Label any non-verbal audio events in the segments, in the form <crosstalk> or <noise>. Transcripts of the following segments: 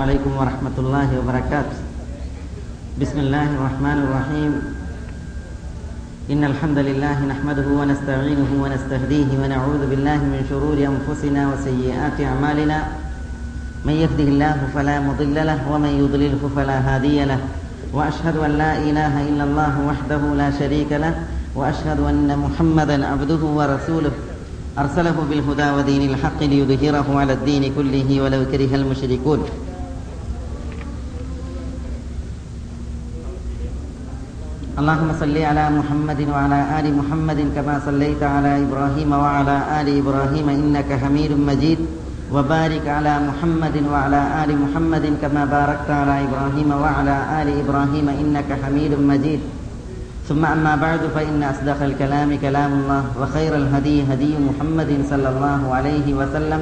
عليكم ورحمة الله وبركاته. بسم الله الرحمن الرحيم. إن الحمد لله نحمده ونستعينه ونستهديه ونعوذ بالله من شرور أنفسنا وسيئات أعمالنا. من يهده الله فلا مضل له ومن يضلله فلا هادي له. وأشهد أن لا إله إلا الله وحده لا شريك له. وأشهد أن محمدا عبده ورسوله. أرسله بالهدى ودين الحق ليظهره على الدين كله ولو كره المشركون. اللهم صل على محمد وعلى آل محمد كما صليت على إبراهيم وعلى آل إبراهيم إنك حميد مجيد وبارك على محمد وعلى آل محمد كما باركت على إبراهيم وعلى آل إبراهيم إنك حميد مجيد. ثم أما بعد فإن أصدق الكلام كلام الله وخير الهدي هدي محمد صلى الله عليه وسلم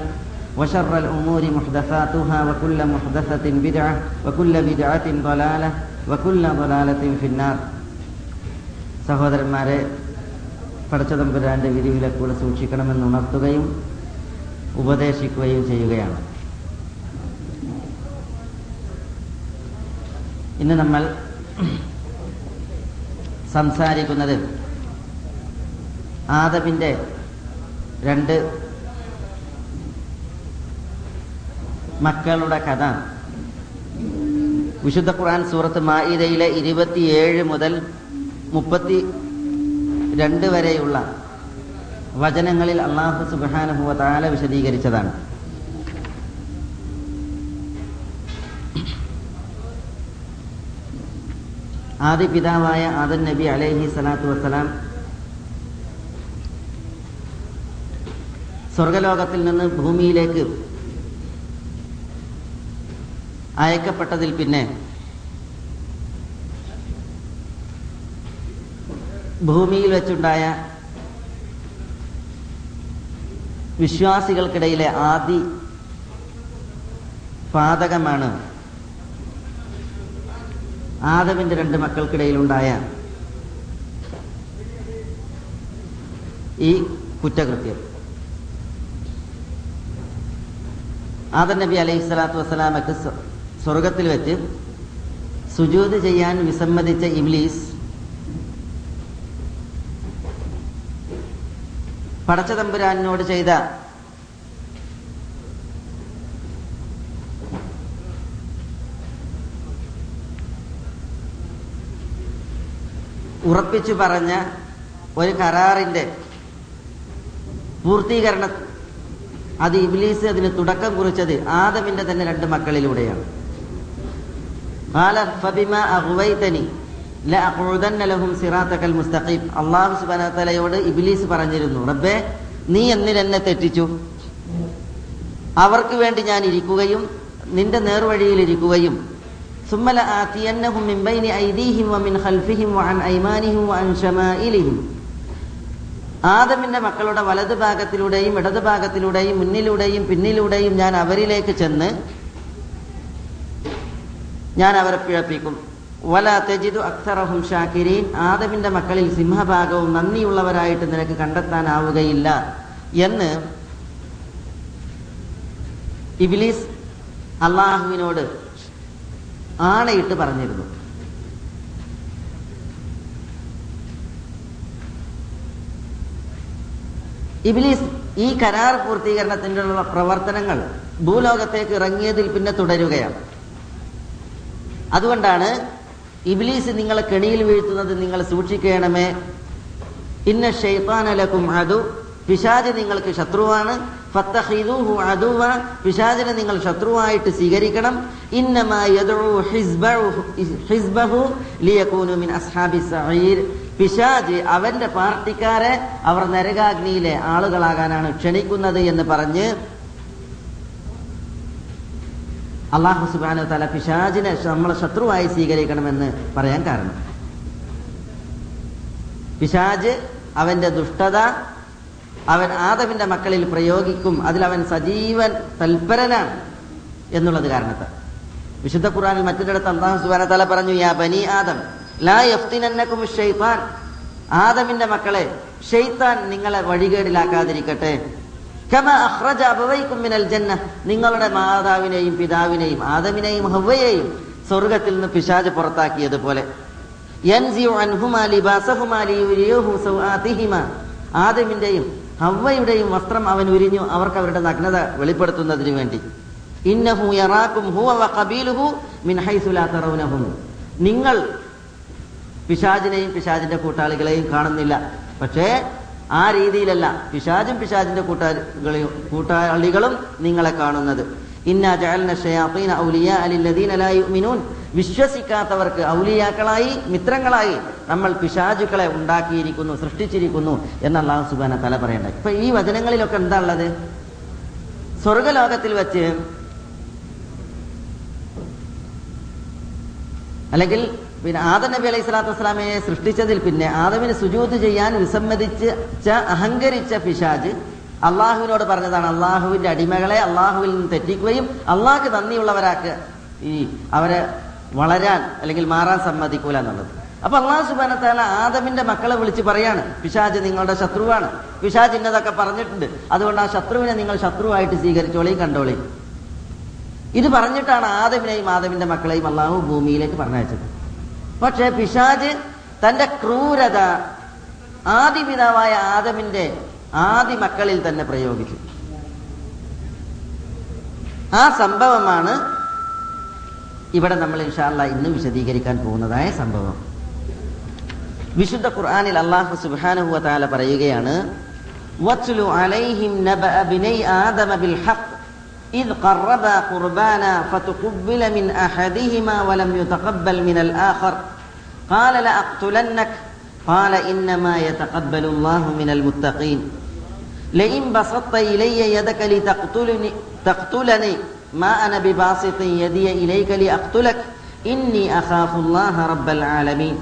وشر الأمور محدثاتها وكل محدثة بدعة وكل بدعة ضلالة وكل ضلالة في النار. സഹോദരന്മാരെ പടച്ചതമ്പുരാന്റെ വിരിവിലക്കൂടെ സൂക്ഷിക്കണമെന്ന് ഉണർത്തുകയും ഉപദേശിക്കുകയും ചെയ്യുകയാണ്. ഇന്ന് നമ്മൾ സംസാരിക്കുന്നത് ആദമിന്റെ രണ്ട് മക്കളുടെ കഥ. വിശുദ്ധ ഖുർആൻ സൂറത്ത് മായിദയിലെ ഇരുപത്തിയേഴ് മുതൽ മുപ്പത്തി രണ്ട് വരെയുള്ള വചനങ്ങളിൽ അള്ളാഹു സുബാനുഭവ താല വിശദീകരിച്ചതാണ്. ആദ്യ പിതാവായ ആദൻ നബി അലൈഹി സ്വലാത്തു വസ്സലാം സ്വർഗലോകത്തിൽ നിന്ന് ഭൂമിയിലേക്ക് അയക്കപ്പെട്ടതിൽ പിന്നെ ഭൂമിയിൽ വെച്ചുണ്ടായ വിശ്വാസികൾക്കിടയിലെ ആദി പാതകമാണ് ആദവിന്റെ രണ്ട് മക്കൾക്കിടയിലുണ്ടായ ഈ കുറ്റകൃത്യം. ആദർ നബി അലൈഹി സ്വലാത്തു വസ്സലാമക്ക് സ്വർഗത്തിൽ വെച്ച് സുജൂത് ചെയ്യാൻ വിസമ്മതിച്ച ഇബ്ലീസ് പടച്ചതമ്പുരാനോട് ചെയ്ത ഉറപ്പിച്ചു പറഞ്ഞ ഒരു കരാറിന്റെ പൂർത്തീകരണ അത് ഇബ്ലീസ് അതിന് തുടക്കം കുറിച്ചത് ആദമിന്റെ തന്നെ രണ്ട് മക്കളിലൂടെയാണ്. അള്ളാഹു സുബാനത്തലയോട് ഇബിലീസ് പറഞ്ഞിരുന്നു റബ്ബേ നീ എന്നിലെന്നെ തെറ്റിച്ചു. അവർക്ക് വേണ്ടി ഞാൻ ഇരിക്കുകയും നിന്റെ നേർവഴിയിൽ ഇരിക്കുകയും. സുമ്മല ആത്തിയന്നഹും ഐദീഹിം ഖൽഫിഹിം ആദമിന്റെ മക്കളുടെ വലതു ഭാഗത്തിലൂടെയും ഇടതു ഭാഗത്തിലൂടെയും മുന്നിലൂടെയും പിന്നിലൂടെയും ഞാൻ അവരിലേക്ക് ചെന്ന് ഞാൻ അവരെ പിഴപ്പിക്കും. വല തെജിദു അക്സറഹും ഷാക്കിരീൻ. ആദവിന്റെ മക്കളിൽ സിംഹഭാഗവും നന്ദിയുള്ളവരായിട്ട് നിനക്ക് കണ്ടെത്താനാവുകയില്ല എന്ന് ഇബിലീസ് അള്ളാഹുവിനോട് ആണയിട്ട് പറഞ്ഞിരുന്നു. ഇബിലീസ് ഈ കരാർ പൂർത്തീകരണത്തിനുള്ള പ്രവർത്തനങ്ങൾ ഭൂലോകത്തേക്ക് ഇറങ്ങിയതിൽ പിന്നെ തുടരുകയാണ്. അതുകൊണ്ടാണ് ഇബ്ലീസ് നിങ്ങളെ കെണിയിൽ വീഴ്ത്തുന്നത് നിങ്ങൾ സൂക്ഷിക്കണമേ. ഇന്ന ഷെയ്ത്താനലക്കും അതു പിശാജ് നിങ്ങൾക്ക് ശത്രുവാണ്. പിശാജിനെ നിങ്ങൾ ശത്രുവായിട്ട് സ്വീകരിക്കണം. പിശാജ് അവന്റെ പാർട്ടിക്കാരെ അവർ നരകാഗ്നിയിലെ ആളുകളാകാനാണ് ക്ഷണിക്കുന്നത് എന്ന് പറഞ്ഞ് അള്ളാഹു സുബാന തല പിശാജിനെ നമ്മളെ ശത്രുവായി സ്വീകരിക്കണമെന്ന് പറയാൻ കാരണം. പിശാജ് അവന്റെ ദുഷ്ടത അവൻ ആദവിന്റെ മക്കളിൽ പ്രയോഗിക്കും അതിൽ അവൻ സജീവൻ തൽപരനാണ് എന്നുള്ളത് കാരണത്താൽ. വിശുദ്ധ ഖുറാനിൽ മറ്റൊരിടത്ത് അള്ളാഹു സുബാന തല പറഞ്ഞു യാ ബനി ആദം ലാ യഫ്തിനന്നക്കും ആദമിന്റെ മക്കളെ ഷെയ്ത്താൻ നിങ്ങളെ വഴികേടിലാക്കാതിരിക്കട്ടെ. കമ അബവൈക്കും മിനൽ ജന്ന. നിങ്ങളുടെ മാതാവിനെയും പിതാവിനെയും ആദമിനെയും ഹവ്വയെയും സ്വർഗത്തിൽ നിന്ന് പിശാജ് പുറത്താക്കിയതുപോലെ. ആദമിന്റെയും ഹവ്വയുടെയും വസ്ത്രം അവൻ ഉരിഞ്ഞു അവർക്ക് അവരുടെ നഗ്നത വെളിപ്പെടുത്തുന്നതിന് വേണ്ടി. നിങ്ങൾ പിശാജിനെയും പിശാജിന്റെ കൂട്ടാളികളെയും കാണുന്നില്ല. പക്ഷേ ആ രീതിയിലല്ല പിശാചും പിശാജിന്റെ കൂട്ടാളികളെയും കൂട്ടാളികളും നിങ്ങളെ കാണുന്നത്. ഔലിയാ ലാ വിശ്വസിക്കാത്തവർക്ക് ഔലിയാക്കളായി മിത്രങ്ങളായി നമ്മൾ പിശാചുക്കളെ ഉണ്ടാക്കിയിരിക്കുന്നു സൃഷ്ടിച്ചിരിക്കുന്നു എന്ന് സുബാന തല പറയണ്ട. ഇപ്പൊ ഈ വചനങ്ങളിലൊക്കെ എന്താ ഉള്ളത്? സ്വർഗലോകത്തിൽ വച്ച് അല്ലെങ്കിൽ പിന്നെ ആദം നബി അലൈഹി സ്വലാത്തു വസ്സലാമയെ സൃഷ്ടിച്ചതിൽ പിന്നെ ആദമിന് സുജൂത് ചെയ്യാൻ വിസമ്മതിച്ച് അഹങ്കരിച്ച പിശാജ് അള്ളാഹുവിനോട് പറഞ്ഞതാണ് അള്ളാഹുവിന്റെ അടിമകളെ അള്ളാഹുവിൽ നിന്ന് തെറ്റിക്കുകയും അള്ളാഹ്ക്ക് നന്ദിയുള്ളവരാക്ക് ഈ അവരെ വളരാൻ അല്ലെങ്കിൽ മാറാൻ സമ്മതിക്കൂല എന്നുള്ളത്. അപ്പൊ അള്ളാഹു സുബാനത്താല ആദമിന്റെ മക്കളെ വിളിച്ച് പറയാണ് പിശാജ് നിങ്ങളുടെ ശത്രുവാണ്. പിശാജ് ഇന്നതൊക്കെ പറഞ്ഞിട്ടുണ്ട്. അതുകൊണ്ട് ആ ശത്രുവിനെ നിങ്ങൾ ശത്രുവായിട്ട് സ്വീകരിച്ചോളിയും കണ്ടോളിയും ഇത് പറഞ്ഞിട്ടാണ് ആദമിനെയും ആദമിന്റെ മക്കളെയും അള്ളാഹു ഭൂമിയിലേക്ക് പറഞ്ഞയച്ചത്. പക്ഷെ പിശാജ് തന്റെ ക്രൂരത ആദിപിതാവായ ആദമിന്റെ ആദി മക്കളിൽ തന്നെ പ്രയോഗിച്ചു ആ സംഭവമാണ് ഇവിടെ നമ്മൾ ഇൻഷാല്ല ഇന്ന് വിശദീകരിക്കാൻ പോകുന്നതായ സംഭവം. വിശുദ്ധ ഖുർആാനിൽ അള്ളാഹു വതആല പറയുകയാണ് വച്ചുലു അലൈഹിം നബഅ ബിനൈ ആദമ ബിൽ ഹഖ്. إذ قربا قربانا فتقبل من أحدهما ولم يتقبل من الآخر. قال لأقتلنك. قال إنما يتقبل الله من المتقين. لئن بسطت إلي يدك لتقتلني تقتلني. ما أنا بباسط يدي إليك لأقتلك. إني أخاف الله رب العالمين.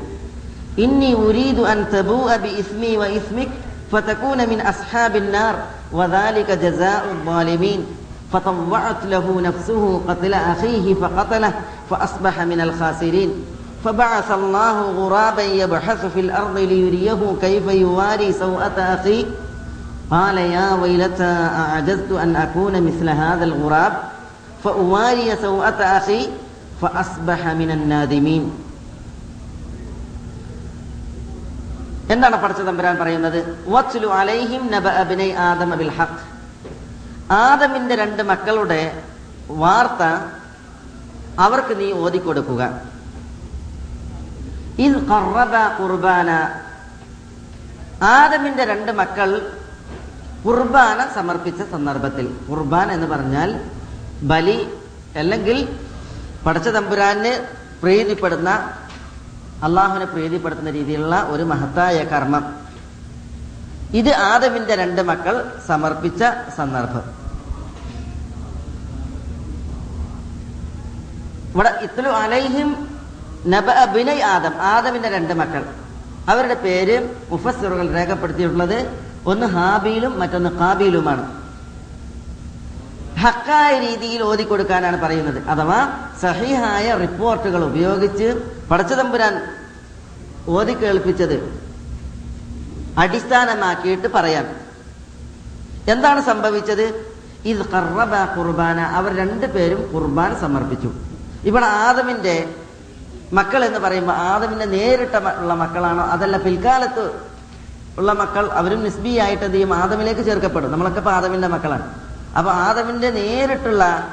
إني أريد أن تبوء بإثمي وإثمك فتكون من أصحاب النار. وذلك جزاء الظالمين. فطوعت له نفسه قتل أخيه فقتله فأصبح من الخاسرين فبعث الله غرابا يبحث في الأرض ليريه كيف يواري سوءة أخيه قال يا ويلتى أعجزت أن أكون مثل هذا الغراب فأواري سوءة أخي فأصبح من النادمين എന്താണ് പഠിച്ച തമ്പുരാൻ പറയുന്നത് വത്ലു അലൈഹിം നബ അബിനൈ ആദമ ബിൽ ഹഖ് ആദമിന്റെ രണ്ട് മക്കളുടെ വാർത്ത അവർക്ക് നീ ഓതിക്കൊടുക്കുക. ഇത് ഖുർബാന ആദമിന്റെ രണ്ട് മക്കൾ കുർബാന സമർപ്പിച്ച സന്ദർഭത്തിൽ. കുർബാൻ എന്ന് പറഞ്ഞാൽ ബലി അല്ലെങ്കിൽ പടച്ച തമ്പുരാന് പ്രീതിപ്പെടുന്ന അള്ളാഹുവിനെ പ്രീതിപ്പെടുത്തുന്ന രീതിയിലുള്ള ഒരു മഹത്തായ കർമ്മം. ഇത് ആദവിന്റെ രണ്ട് മക്കൾ സമർപ്പിച്ച സന്ദർഭം. ഇവിടെ ഇത്ര അലൈഹിം നബ ബിനൈ ആദം ആദമിന്റെ രണ്ട് മക്കൾ. അവരുടെ പേര് മുഫസ്സിറുകൾ രേഖപ്പെടുത്തിയിട്ടുള്ളത്. ഒന്ന് ഹാബിയിലും മറ്റൊന്ന് കാബിയിലുമാണ് ഹക്കായ രീതിയിൽ ഓതിക്കൊടുക്കാനാണ് പറയുന്നത്. അഥവാ സഹിഹായ റിപ്പോർട്ടുകൾ ഉപയോഗിച്ച് പടച്ചതമ്പുരാൻ ഓതി കേൾപ്പിച്ചത് അടിസ്ഥാനമാക്കിയിട്ട് പറയാം. എന്താണ് സംഭവിച്ചത്? ഇത് കറബ കുർബാന. അവർ രണ്ടുപേരും കുർബാന സമർപ്പിച്ചു. ഇവിടെ ആദമിന്റെ മക്കൾ എന്ന് പറയുമ്പോൾ ആദമിന്റെ നേരിട്ട ഉള്ള മക്കളാണോ? അതല്ല പിൽക്കാലത്ത് ഉള്ള മക്കൾ അവരും നിസ്ബിയായിട്ട് എന്ത് ചെയ്യും? ആദമിലേക്ക് ചേർക്കപ്പെടും. നമ്മളൊക്കെ ഇപ്പൊ ആദമിന്റെ മക്കളാണ്. അപ്പൊ ആദമിന്റെ നേരിട്ടുള്ള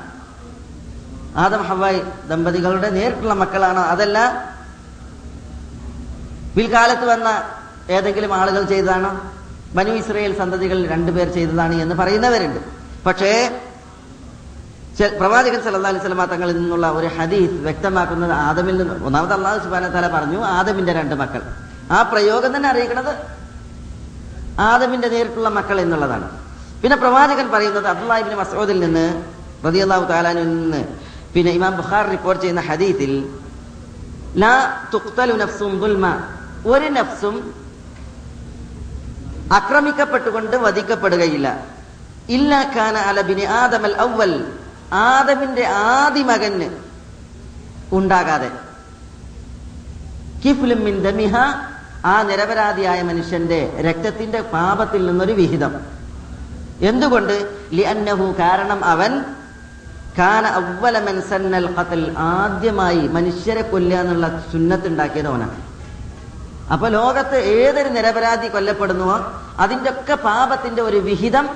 ആദം ഹവായ് ദമ്പതികളുടെ നേരിട്ടുള്ള മക്കളാണോ? അതല്ല പിൽക്കാലത്ത് വന്ന ഏതെങ്കിലും ആളുകൾ ചെയ്തതാണോ? ബനു ഇസ്രയേൽ സന്തതികൾ രണ്ടുപേർ ചെയ്തതാണ് എന്ന് പറയുന്നവരുണ്ട്. പക്ഷേ പ്രവാചകൻ സല്ലാ അലൈഹി സ്വലമ തങ്ങളിൽ നിന്നുള്ള ഒരു ഹദീസ് വ്യക്തമാക്കുന്നത് ആദമിൽ നിന്ന് ഒന്നാമത് അള്ളാഹു സുബാന തല പറഞ്ഞു ആദമിന്റെ രണ്ട് മക്കൾ. ആ പ്രയോഗം തന്നെ അറിയിക്കുന്നത് ആദമിന്റെ നേരിട്ടുള്ള മക്കൾ എന്നുള്ളതാണ്. പിന്നെ പ്രവാചകൻ പറയുന്നത് അബ്ദുല്ലാഹിബിൻ മസൂദിൽ നിന്ന് റതിയല്ലാഹു താലാനിൽ നിന്ന് പിന്നെ ഇമാം ബുഖാർ റിപ്പോർട്ട് ചെയ്യുന്ന ഹദീത്തിൽ ലാ തുക്തലു നഫ്സും ഒരു നഫ്സും ആക്രമിക്കപ്പെട്ടുകൊണ്ട് വധിക്കപ്പെടുകയില്ല. ഇല്ലാഖാന അലബിന് ആദമൽ ഔവൽ ആദമിന്റെ ആദി മകന് ഉണ്ടാകാതെ. കിഫ്ലിമിൻ ദമിഹ ആ നിരപരാധിയായ മനുഷ്യന്റെ രക്തത്തിന്റെ പാപത്തിൽ നിന്നൊരു വിഹിതം. എന്തുകൊണ്ട്? ലിഅന്നഹു കാരണം അവൻ കാന അവല മൻ സന്നൽ ഖത്ൽ ആദ്യമായി മനുഷ്യരെ കൊല്ലുക എന്നുള്ള സുന്നത്തുണ്ടാക്കിയത് അവനാണ്. അപ്പൊ ലോകത്ത് ഏതൊരു നിരപരാധി കൊല്ലപ്പെടുന്നുവോ അതിന്റെ ഒക്കെ പാപത്തിന്റെ ഒരു വിഹിതം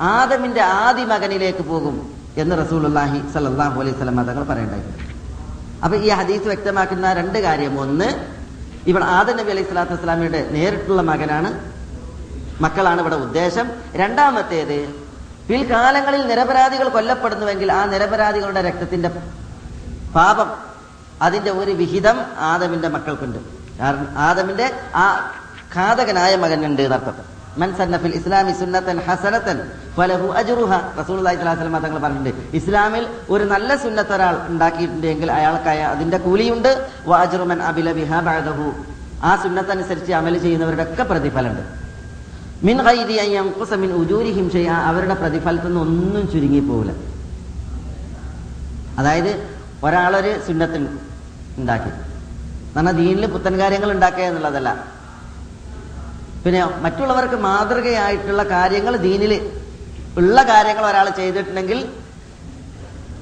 ആദമിന്റെ ആദി മകനിലേക്ക് പോകും എന്ന് റസൂലുള്ളാഹി സലാഹു അലൈഹി വസല്ലം തങ്ങൾ പറയണ്ടായി അപ്പൊ ഈ ഹദീസ് വ്യക്തമാക്കുന്ന രണ്ട് കാര്യം. ഒന്ന് ഇവൾ ആദം നബി അലൈഹി സ്വലാത്തു വസ്സലാമിയുടെ നേരിട്ടുള്ള മകനാണ്. മക്കളാണ് ഇവിടെ ഉദ്ദേശം. രണ്ടാമത്തേത് പിൽക്കാലങ്ങളിൽ നിരപരാധികൾ കൊല്ലപ്പെടുന്നുവെങ്കിൽ ആ നിരപരാധികളുടെ രക്തത്തിന്റെ പാപം അതിന്റെ ഒരു വിഹിതം ആദമിന്റെ മക്കൾക്കുണ്ട്. കാരണം ആദമിന്റെ ആ ഘാതകനായ മകനുണ്ട് എന്നർത്ഥം. മൻ സന്നഫിൽ ഇസ്ലാമി സുന്നത്തൻ ഹസനത്തൻ ഫലഹു അജുറുഹ. റസൂൽ വസല്ലം തങ്ങൾ പറഞ്ഞിട്ടുണ്ട് ഇസ്ലാമിൽ ഒരു നല്ല സുന്നത്ത് ഒരാൾ ഉണ്ടാക്കിയിട്ടുണ്ടെങ്കിൽ അയാൾക്കായ അതിന്റെ കൂലിയുണ്ട്. വാജുറുമൻ അബില ബിഹാ ബഅദഹു. ആ സുന്നത്തനുസരിച്ച് അമൽ ചെയ്യുന്നവരുടെ ഒക്കെ പ്രതിഫലമുണ്ട്. മിൻ ഖൈരി അയ്യം ഉജൂരിഹിം ഷൈഅ അവരുടെ പ്രതിഫലത്തിൽ നിന്ന് ഒന്നും ചുരുങ്ങി പോകില്ല അതായത് ഒരാളൊരു സുന്നത്തിൽ ഉണ്ടാക്കി. എന്നാൽ ദീനിൽ പുത്തൻ കാര്യങ്ങൾ ഉണ്ടാക്കുക എന്നുള്ളതല്ല. പിന്നെ മറ്റുള്ളവർക്ക് മാതൃകയായിട്ടുള്ള കാര്യങ്ങൾ ദീനിൽ ഉള്ള കാര്യങ്ങൾ ഒരാൾ ചെയ്തിട്ടുണ്ടെങ്കിൽ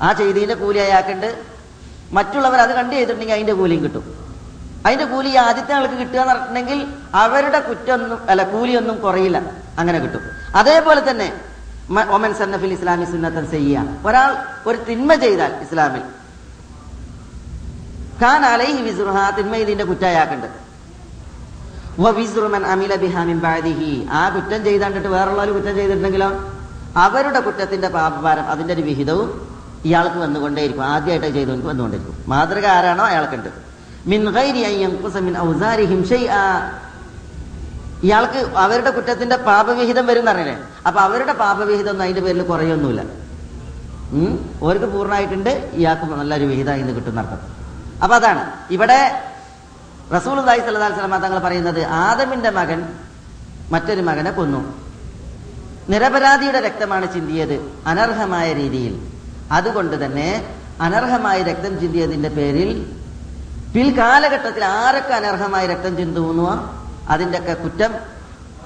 ആ ചെയ്തതിന്റെ കൂലി അയാൾക്കുണ്ട്. മറ്റുള്ളവർ അത് കണ്ടു ചെയ്തിട്ടുണ്ടെങ്കിൽ അതിന്റെ കൂലിയും കിട്ടും. അതിന്റെ കൂലി ആദ്യത്തെ ആൾക്ക് കിട്ടുക എന്ന് പറഞ്ഞിട്ടുണ്ടെങ്കിൽ അവരുടെ കുറ്റമൊന്നും അല്ല കൂലിയൊന്നും കുറയില്ല. അങ്ങനെ കിട്ടും. അതേപോലെ തന്നെ ഒമൻ സന്നഫിൽ ഇസ്ലാമി സുന്നത്തൻ ചെയ്യുക ഒരാൾ ഒരു തിന്മ ചെയ്താൽ ഇസ്ലാമിൽ ഖാൻ അലൈഹി വിസുറുഹ തിന്മ ഇതിന്റെ കുറ്റയാക്കുണ്ട് ആ കുറ്റം ചെയ്താണ്ടിട്ട് വേറുള്ളവർ കുറ്റം ചെയ്തിട്ടുണ്ടെങ്കിലോ? അവരുടെ കുറ്റത്തിന്റെ പാപഭാരം അതിന്റെ ഒരു വിഹിതവും ഇയാൾക്ക് വന്നുകൊണ്ടേയിരിക്കും. ആദ്യമായിട്ട് ചെയ്തവർക്ക് വന്നുകൊണ്ടിരിക്കും മാതൃക ആരാണോ? അയാൾക്കുണ്ട്. ഇയാൾക്ക് അവരുടെ കുറ്റത്തിന്റെ പാപവിഹിതം വരും എന്നറിയില്ലേ? അപ്പൊ അവരുടെ പാപവിഹിതം ഒന്നും അതിന്റെ പേരിൽ കുറയൊന്നുമില്ല. ഉം? ഓർക്ക് പൂർണമായിട്ടുണ്ട്. ഇയാൾക്ക് നല്ലൊരു വിഹിതം ഇന്ന് കിട്ടുന്ന അപ്പൊ അതാണ്. ഇവിടെ റസൂൽ സ്വല്ലല്ലാഹു അലൈഹി വസല്ലം തങ്ങൾ പറയുന്നത് ആദമിന്റെ മകൻ മറ്റൊരു മകനെ കൊന്നു. നിരപരാധിയുടെ രക്തമാണ് ചിന്തിയത് അനർഹമായ രീതിയിൽ. അതുകൊണ്ട് തന്നെ അനർഹമായ രക്തം ചിന്തിയതിന്റെ പേരിൽ പിൽകാലഘട്ടത്തിൽ ആരൊക്കെ അനർഹമായ രക്തം ചിന്തുന്നുവോ അതിന്റെയൊക്കെ കുറ്റം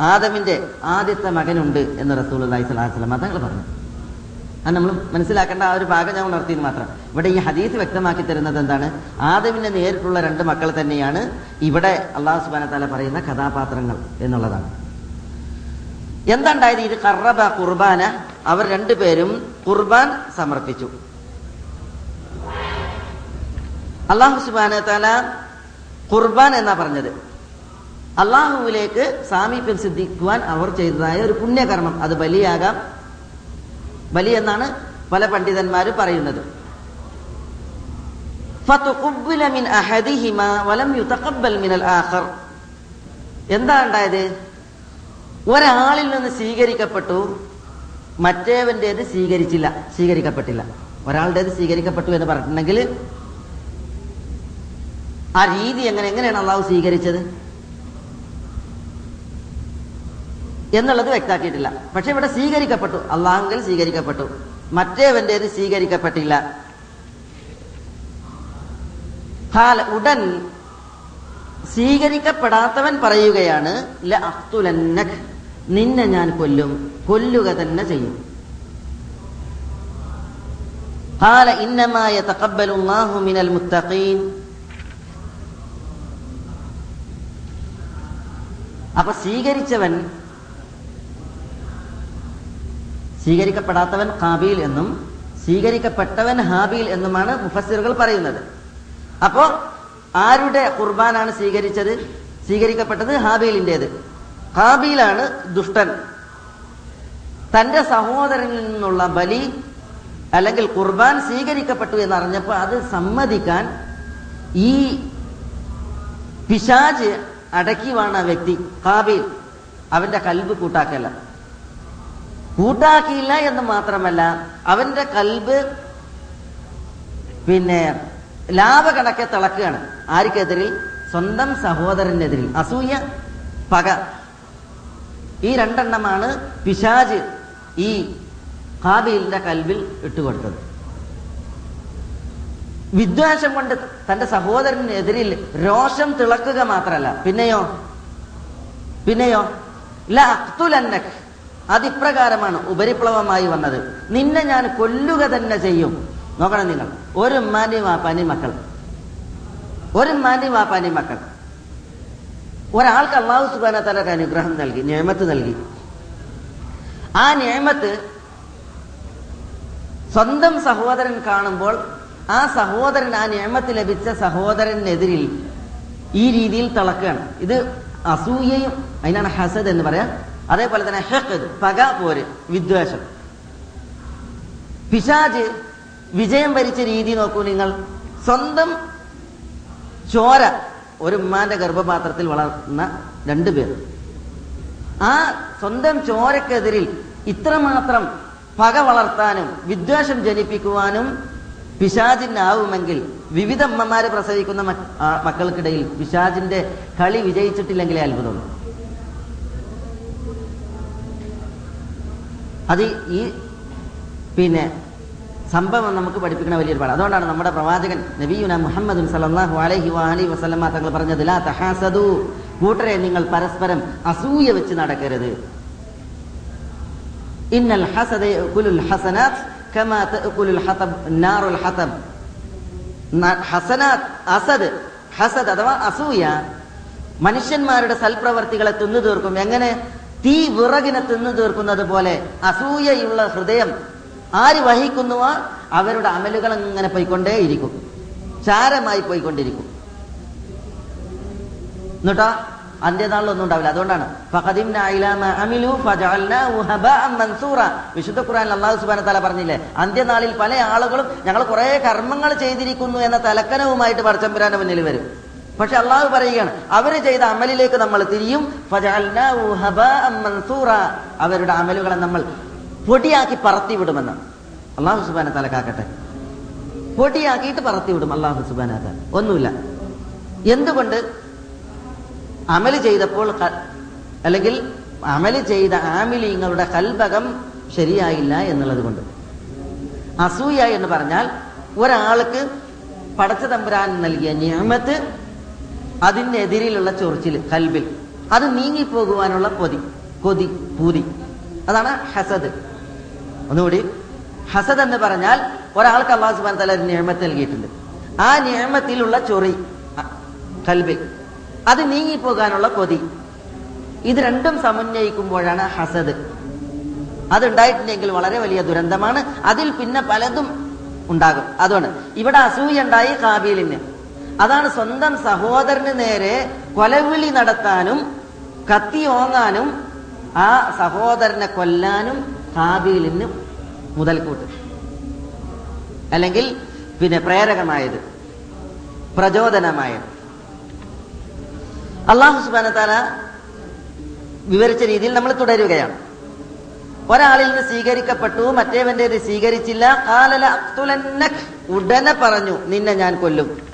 ആദമിന്റെ ആദ്യത്തെ മകനുണ്ട് എന്ന് റസൂൽ അള്ളാഹി സ്വലാഹു തങ്ങൾ പറഞ്ഞു. അത് നമ്മൾ മനസ്സിലാക്കേണ്ട ആ ഒരു ഭാഗം ഞാൻ ഉണർത്തിയത് മാത്രം. ഇവിടെ ഈ ഹദീസ് വ്യക്തമാക്കി തരുന്നത് എന്താണ്? ആദവിന്റെ നേരിട്ടുള്ള രണ്ട് മക്കൾ തന്നെയാണ് ഇവിടെ അള്ളാഹു സുബാന താല പറയുന്ന കഥാപാത്രങ്ങൾ എന്നുള്ളതാണ്. എന്തുണ്ടായത്? ഇത് കറബ കുർബാന. അവർ രണ്ടുപേരും കുർബാൻ സമർപ്പിച്ചു. അള്ളാഹു സുബാന താല കുർബാൻ എന്നാ പറഞ്ഞത്. അള്ളാഹുവിലേക്ക് സാമീപ്യം സിദ്ധിക്കുവാൻ അവർ ചെയ്തതായ ഒരു പുണ്യകർമ്മം. അത് ബലിയാകാം ബലി എന്നാണ് പല പണ്ഡിതന്മാർ പറയുന്നത്. എന്താ ഉണ്ടായത്? ഒരാളിൽ നിന്ന് സ്വീകരിക്കപ്പെട്ടു മറ്റേവന്റേത് സ്വീകരിച്ചില്ല സ്വീകരിക്കപ്പെട്ടില്ല. ഒരാളുടേത് സ്വീകരിക്കപ്പെട്ടു എന്ന് പറഞ്ഞിട്ടുണ്ടെങ്കിൽ ആ രീതി എങ്ങനെ എങ്ങനെയാണ് അള്ളാഹു സ്വീകരിച്ചത്? എന്നുള്ളത് വ്യക്താക്കിയിട്ടില്ല പക്ഷെ ഇവിടെ സ്വീകരിക്കപ്പെട്ടു. അള്ളാഹുങ്കൽ സ്വീകരിക്കപ്പെട്ടു. മറ്റേവന്റേത് സ്വീകരിക്കപ്പെട്ടില്ല. ഉടൻ സ്വീകരിക്കപ്പെടാത്തവൻ പറയുകയാണ്. നിന്നെ ഞാൻ കൊല്ലും. കൊല്ലുക തന്നെ ചെയ്യും. അപ്പൊ സ്വീകരിച്ചവൻ സ്വീകരിക്കപ്പെടാത്തവൻ ഹാബീൽ എന്നും സ്വീകരിക്കപ്പെട്ടവൻ ഹാബീൽ എന്നുമാണ് മുഫസ്സിറുകൾ പറയുന്നത്. അപ്പോ ആരുടെ കുർബാനാണ് സ്വീകരിച്ചത്? സ്വീകരിക്കപ്പെട്ടത് ഹാബീലിന്റെത് ഹാബീലാണ് ദുഷ്ടൻ. തന്റെ സഹോദരനിൽ നിന്നുള്ള ബലി അല്ലെങ്കിൽ കുർബാൻ സ്വീകരിക്കപ്പെട്ടു എന്നറിഞ്ഞപ്പോൾ അത് സമ്മതിക്കാൻ ഈ പിശാജ് അടക്കിവാണ് ആ വ്യക്തി കാബീൽ അവന്റെ കൽബ് കൂട്ടാക്കല്ല. കൂട്ടാക്കിയില്ല എന്ന് മാത്രമല്ല അവന്റെ കൽബ് പിന്നെ ലാഭകണക്കെ തിളക്കുകയാണ്. ആർക്കെതിരിൽ? സ്വന്തം സഹോദരനെതിരിൽ. അസൂയ പക. ഈ രണ്ടെണ്ണമാണ് പിശാജ് ഈ കാബിലിന്റെ കൽബിൽ ഇട്ടുകൊടുത്തത്. വിദ്വേഷം കൊണ്ട് തന്റെ സഹോദരനെതിരിൽ രോഷം തിളക്കുക മാത്രമല്ല പിന്നെയോ? പിന്നെയോ? ല അഖ്തുലന്നക് അതിപ്രകാരമാണ് ഉപരിപ്ലവമായി വന്നത്. നിന്നെ ഞാൻ കൊല്ലുക തന്നെ ചെയ്യും. നോക്കണം നിങ്ങൾ. ഒരു ഉമ്മാന്റെയും വാപ്പാനി മക്കൾ. ഒരു ഉമ്മാന്റെയും വാപ്പാനി മക്കൾ. ഒരാൾക്ക് അള്ളാഹു സുബാന തലക്ക് അനുഗ്രഹം നൽകി നിയമത്ത് നൽകി. ആ നിയമത്ത് സ്വന്തം സഹോദരൻ കാണുമ്പോൾ ആ സഹോദരൻ ആ നിയമത്ത് ലഭിച്ച സഹോദരനെതിരിൽ ഈ രീതിയിൽ തിളക്കുകയാണ്. ഇത് അസൂയയും അതിനാണ് ഹസദ് എന്ന് പറയാം അതേപോലെ തന്നെ ഹെഖ് പക പോര് വിദ്വേഷം. പിശാജ് വിജയം വരിച്ച രീതി നോക്കൂ നിങ്ങൾ. സ്വന്തം ചോര ഒരു ഉമ്മാന്റെ ഗർഭപാത്രത്തിൽ വളർന്ന രണ്ടുപേർ ആ സ്വന്തം ചോരക്കെതിരിൽ ഇത്രമാത്രം പക വളർത്താനും വിദ്വേഷം ജനിപ്പിക്കുവാനും പിശാചിനാവുമെങ്കിൽ വിവിധ അമ്മമാര് പ്രസവിക്കുന്ന മക്കൾക്കിടയിൽ പിശാചിന്റെ കളി വിജയിച്ചിട്ടില്ലെങ്കിലേ അത്ഭുതമുള്ളൂ. അത് ഈ പിന്നെ സംഭവം നമുക്ക് പഠിപ്പിക്കുന്ന വലിയൊരു പാഠം. അതുകൊണ്ടാണ് നമ്മുടെ പ്രവാചകൻ നബിയുന മുഹമ്മദ് തങ്ങൾ പറഞ്ഞത് ലാ തഹാസദു കൂട്ടരെ നിങ്ങൾ പരസ്പരം അസൂയ വെച്ച് നടക്കരുത്. ഇന്നൽ കമാ ഹതബ് അഥവാ അസൂയ മനുഷ്യന്മാരുടെ സൽപ്രവർത്തികളെ തിന്നു തീർക്കും. എങ്ങനെ? തീ വിറകിനെ തിന്നു തീർക്കുന്നത് പോലെ അസൂയയുള്ള ഹൃദയം ആര് വഹിക്കുന്നുവോ അവരുടെ അമലുകൾ ഇങ്ങനെ പോയിക്കൊണ്ടേയിരിക്കും. ചാരമായി പോയിക്കൊണ്ടിരിക്കും. എന്നിട്ടോ? അന്ത്യനാളിലൊന്നും ഉണ്ടാവില്ല. അതുകൊണ്ടാണ് വിശുദ്ധ ഖുറാൻ അള്ളാഹു സുബാന തല പറഞ്ഞില്ലേ? അന്ത്യനാളിൽ പല ആളുകളും ഞങ്ങൾ കുറെ കർമ്മങ്ങൾ ചെയ്തിരിക്കുന്നു എന്ന തലക്കനവുമായിട്ട് പടച്ചമ്പുരാന്റെ മുന്നിൽ വരും. പക്ഷെ അള്ളാഹു പറയുകയാണ് അവർ ചെയ്ത അമലിലേക്ക് നമ്മൾ തിരിയും. അവരുടെ അമലുകളെ നമ്മൾ പൊടിയാക്കി പറത്തി വിടുമെന്ന് അള്ളാഹു സുബാന തലക്കാക്കട്ടെ കാക്കട്ടെ. പൊടിയാക്കിയിട്ട് പറത്തി വിടും അള്ളാഹു സുബാന ഒന്നുമില്ല. എന്തുകൊണ്ട്? അമൽ ചെയ്തപ്പോൾ അല്ലെങ്കിൽ അമൽ ചെയ്ത ആമിലിങ്ങളുടെ കൽബകം ശരിയായില്ല എന്നുള്ളത് കൊണ്ട്. അസൂയ എന്ന് പറഞ്ഞാൽ ഒരാൾക്ക് പടച്ചതമ്പുരാൻ നൽകിയ നിയമത്ത് അതിനെതിരിലുള്ള ചൊറിച്ചിൽ കൽബിൽ. അത് നീങ്ങി നീങ്ങിപ്പോകുവാനുള്ള കൊതി. കൊതി പൂതി. അതാണ് ഹസദ്. ഒന്നുകൂടി. ഹസദ് എന്ന് പറഞ്ഞാൽ ഒരാൾക്ക് അള്ളാഹു സുബാൻ തല നിയമത്ത് നൽകിയിട്ടുണ്ട്. ആ നിയമത്തിലുള്ള ചൊറി കൽബിൽ. അത് നീങ്ങിപ്പോകാനുള്ള കൊതി. ഇത് രണ്ടും സമന്വയിക്കുമ്പോഴാണ് ഹസദ്. അതുണ്ടായിട്ടുണ്ടെങ്കിൽ വളരെ വലിയ ദുരന്തമാണ്. അതിൽ പിന്നെ പലതും ഉണ്ടാകും. അതുകൊണ്ട് ഇവിടെ അസൂയ ഉണ്ടായി കാബീലിന്. അതാണ് സ്വന്തം സഹോദരന് നേരെ കൊലവിളി നടത്താനും കത്തി ഓങ്ങാനും ആ സഹോദരനെ കൊല്ലാനും കാബീലിന് മുതൽക്കൂട്ട്. അല്ലെങ്കിൽ പിന്നെ പ്രേരകമായത് പ്രചോദനമായത്. അള്ളാഹു സുബാന താല വിവരിച്ച രീതിയിൽ നമ്മൾ തുടരുകയാണ്. ഒരാളിൽ നിന്ന് സ്വീകരിക്കപ്പെട്ടു മറ്റേവന്റെ സ്വീകരിച്ചില്ല. ഉടനെ പറഞ്ഞു നിന്നെ ഞാൻ കൊല്ലും.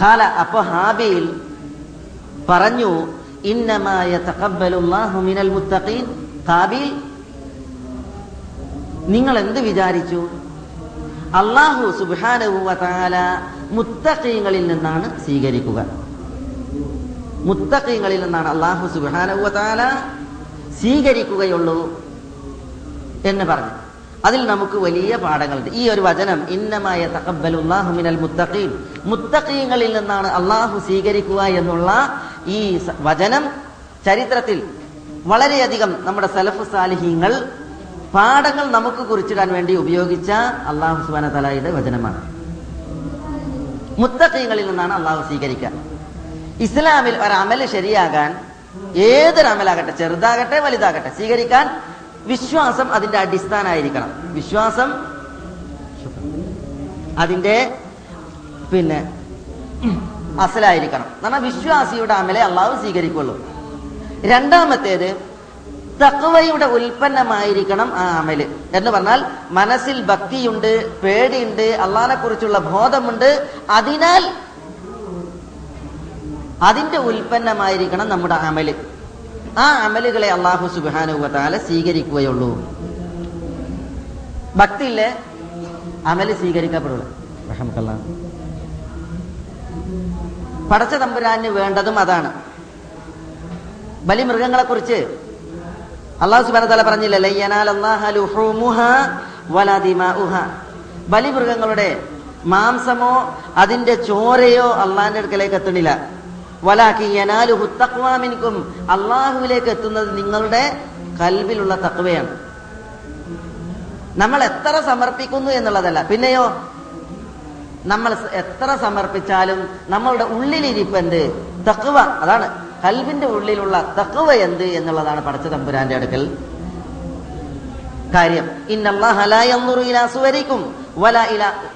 കാല അപ്പൊ ഹാബിയിൽ പറഞ്ഞു ഇന്നമായ മിനൽ മുത്തഖീൻ. ഹാബിൽ നിങ്ങൾ എന്ത് വിചാരിച്ചു അള്ളാഹു തആല മുത്തഖീങ്ങളിൽ നിന്നാണ് സ്വീകരിക്കുക. മുത്തഖീങ്ങളിൽ നിന്നാണ് അള്ളാഹു തആല സ്വീകരിക്കുകയുള്ളൂ എന്ന് പറഞ്ഞു. അതിൽ നമുക്ക് വലിയ പാഠങ്ങളുണ്ട്. ഈ ഒരു വചനം ഇന്നമായ തഖബ്ബലുല്ലാഹു മിനൽ മുത്തഖീൻ. മുത്തഖീങ്ങളിൽ നിന്നാണ് അള്ളാഹു സ്വീകരിക്കുക എന്നുള്ള ഈ വചനം ചരിത്രത്തിൽ വളരെയധികം നമ്മുടെ സലഫ് സാലിഹീങ്ങൾ പാഠങ്ങൾ നമുക്ക് കുറിച്ചിടാൻ വേണ്ടി ഉപയോഗിച്ച അള്ളാഹു സുബാന തലായുടെ വചനമാണ്. മുത്തഖീങ്ങളിൽ നിന്നാണ് അള്ളാഹു സ്വീകരിക്കുക. ഇസ്ലാമിൽ ഒരമൽ ശരിയാകാൻ ഏതൊരു അമലാകട്ടെ ചെറുതാകട്ടെ വലുതാകട്ടെ സ്വീകരിക്കാൻ വിശ്വാസം അതിന്റെ അടിസ്ഥാനമായിരിക്കണം വിശ്വാസം അതിന്റെ പിന്നെ അസലായിരിക്കണം. എന്നാൽ വിശ്വാസിയുടെ അമലെ അള്ളാഹു സ്വീകരിക്കുള്ളൂ. രണ്ടാമത്തേത് തക്വയുടെ ഉൽപ്പന്നമായിരിക്കണം ആ അമൽ. എന്ന് പറഞ്ഞാൽ മനസ്സിൽ ഭക്തിയുണ്ട് പേടിയുണ്ട് അള്ളാഹിനെ കുറിച്ചുള്ള ബോധമുണ്ട്. അതിനാൽ അതിന്റെ ഉൽപ്പന്നമായിരിക്കണം നമ്മുടെ അമൽ. ആ അമലുകളെ അള്ളാഹു സുബാനുവത്താല സ്വീകരിക്കുകയുള്ളൂ. ഭക്തിയില്ലേ? അമൽ സ്വീകരിക്കപ്പെടുള്ളൂ. പടച്ച തമ്പുരാന് വേണ്ടതും അതാണ്. ബലിമൃഗങ്ങളെ കുറിച്ച് അള്ളാഹു സുബാന പറഞ്ഞില്ല ബലിമൃഗങ്ങളുടെ മാംസമോ അതിന്റെ ചോരയോ അള്ളാന്റെ അടുക്കലേക്ക് എത്തണില്ല അള്ളാഹുവിലേക്ക് എത്തുന്നത് നിങ്ങളുടെ കൽവിലുള്ള തക്വയാണ് നമ്മൾ എത്ര സമർപ്പിക്കുന്നു എന്നുള്ളതല്ല. പിന്നെയോ നമ്മൾ എത്ര സമർപ്പിച്ചാലും നമ്മളുടെ ഉള്ളിലിരിപ്പ് എന്ത്? തക്വ അതാണ്. കൽവിന്റെ ഉള്ളിലുള്ള തക്വ എന്ത് എന്നുള്ളതാണ് പടച്ച തമ്പുരാന്റെ അടുക്കൽ. കാര്യം.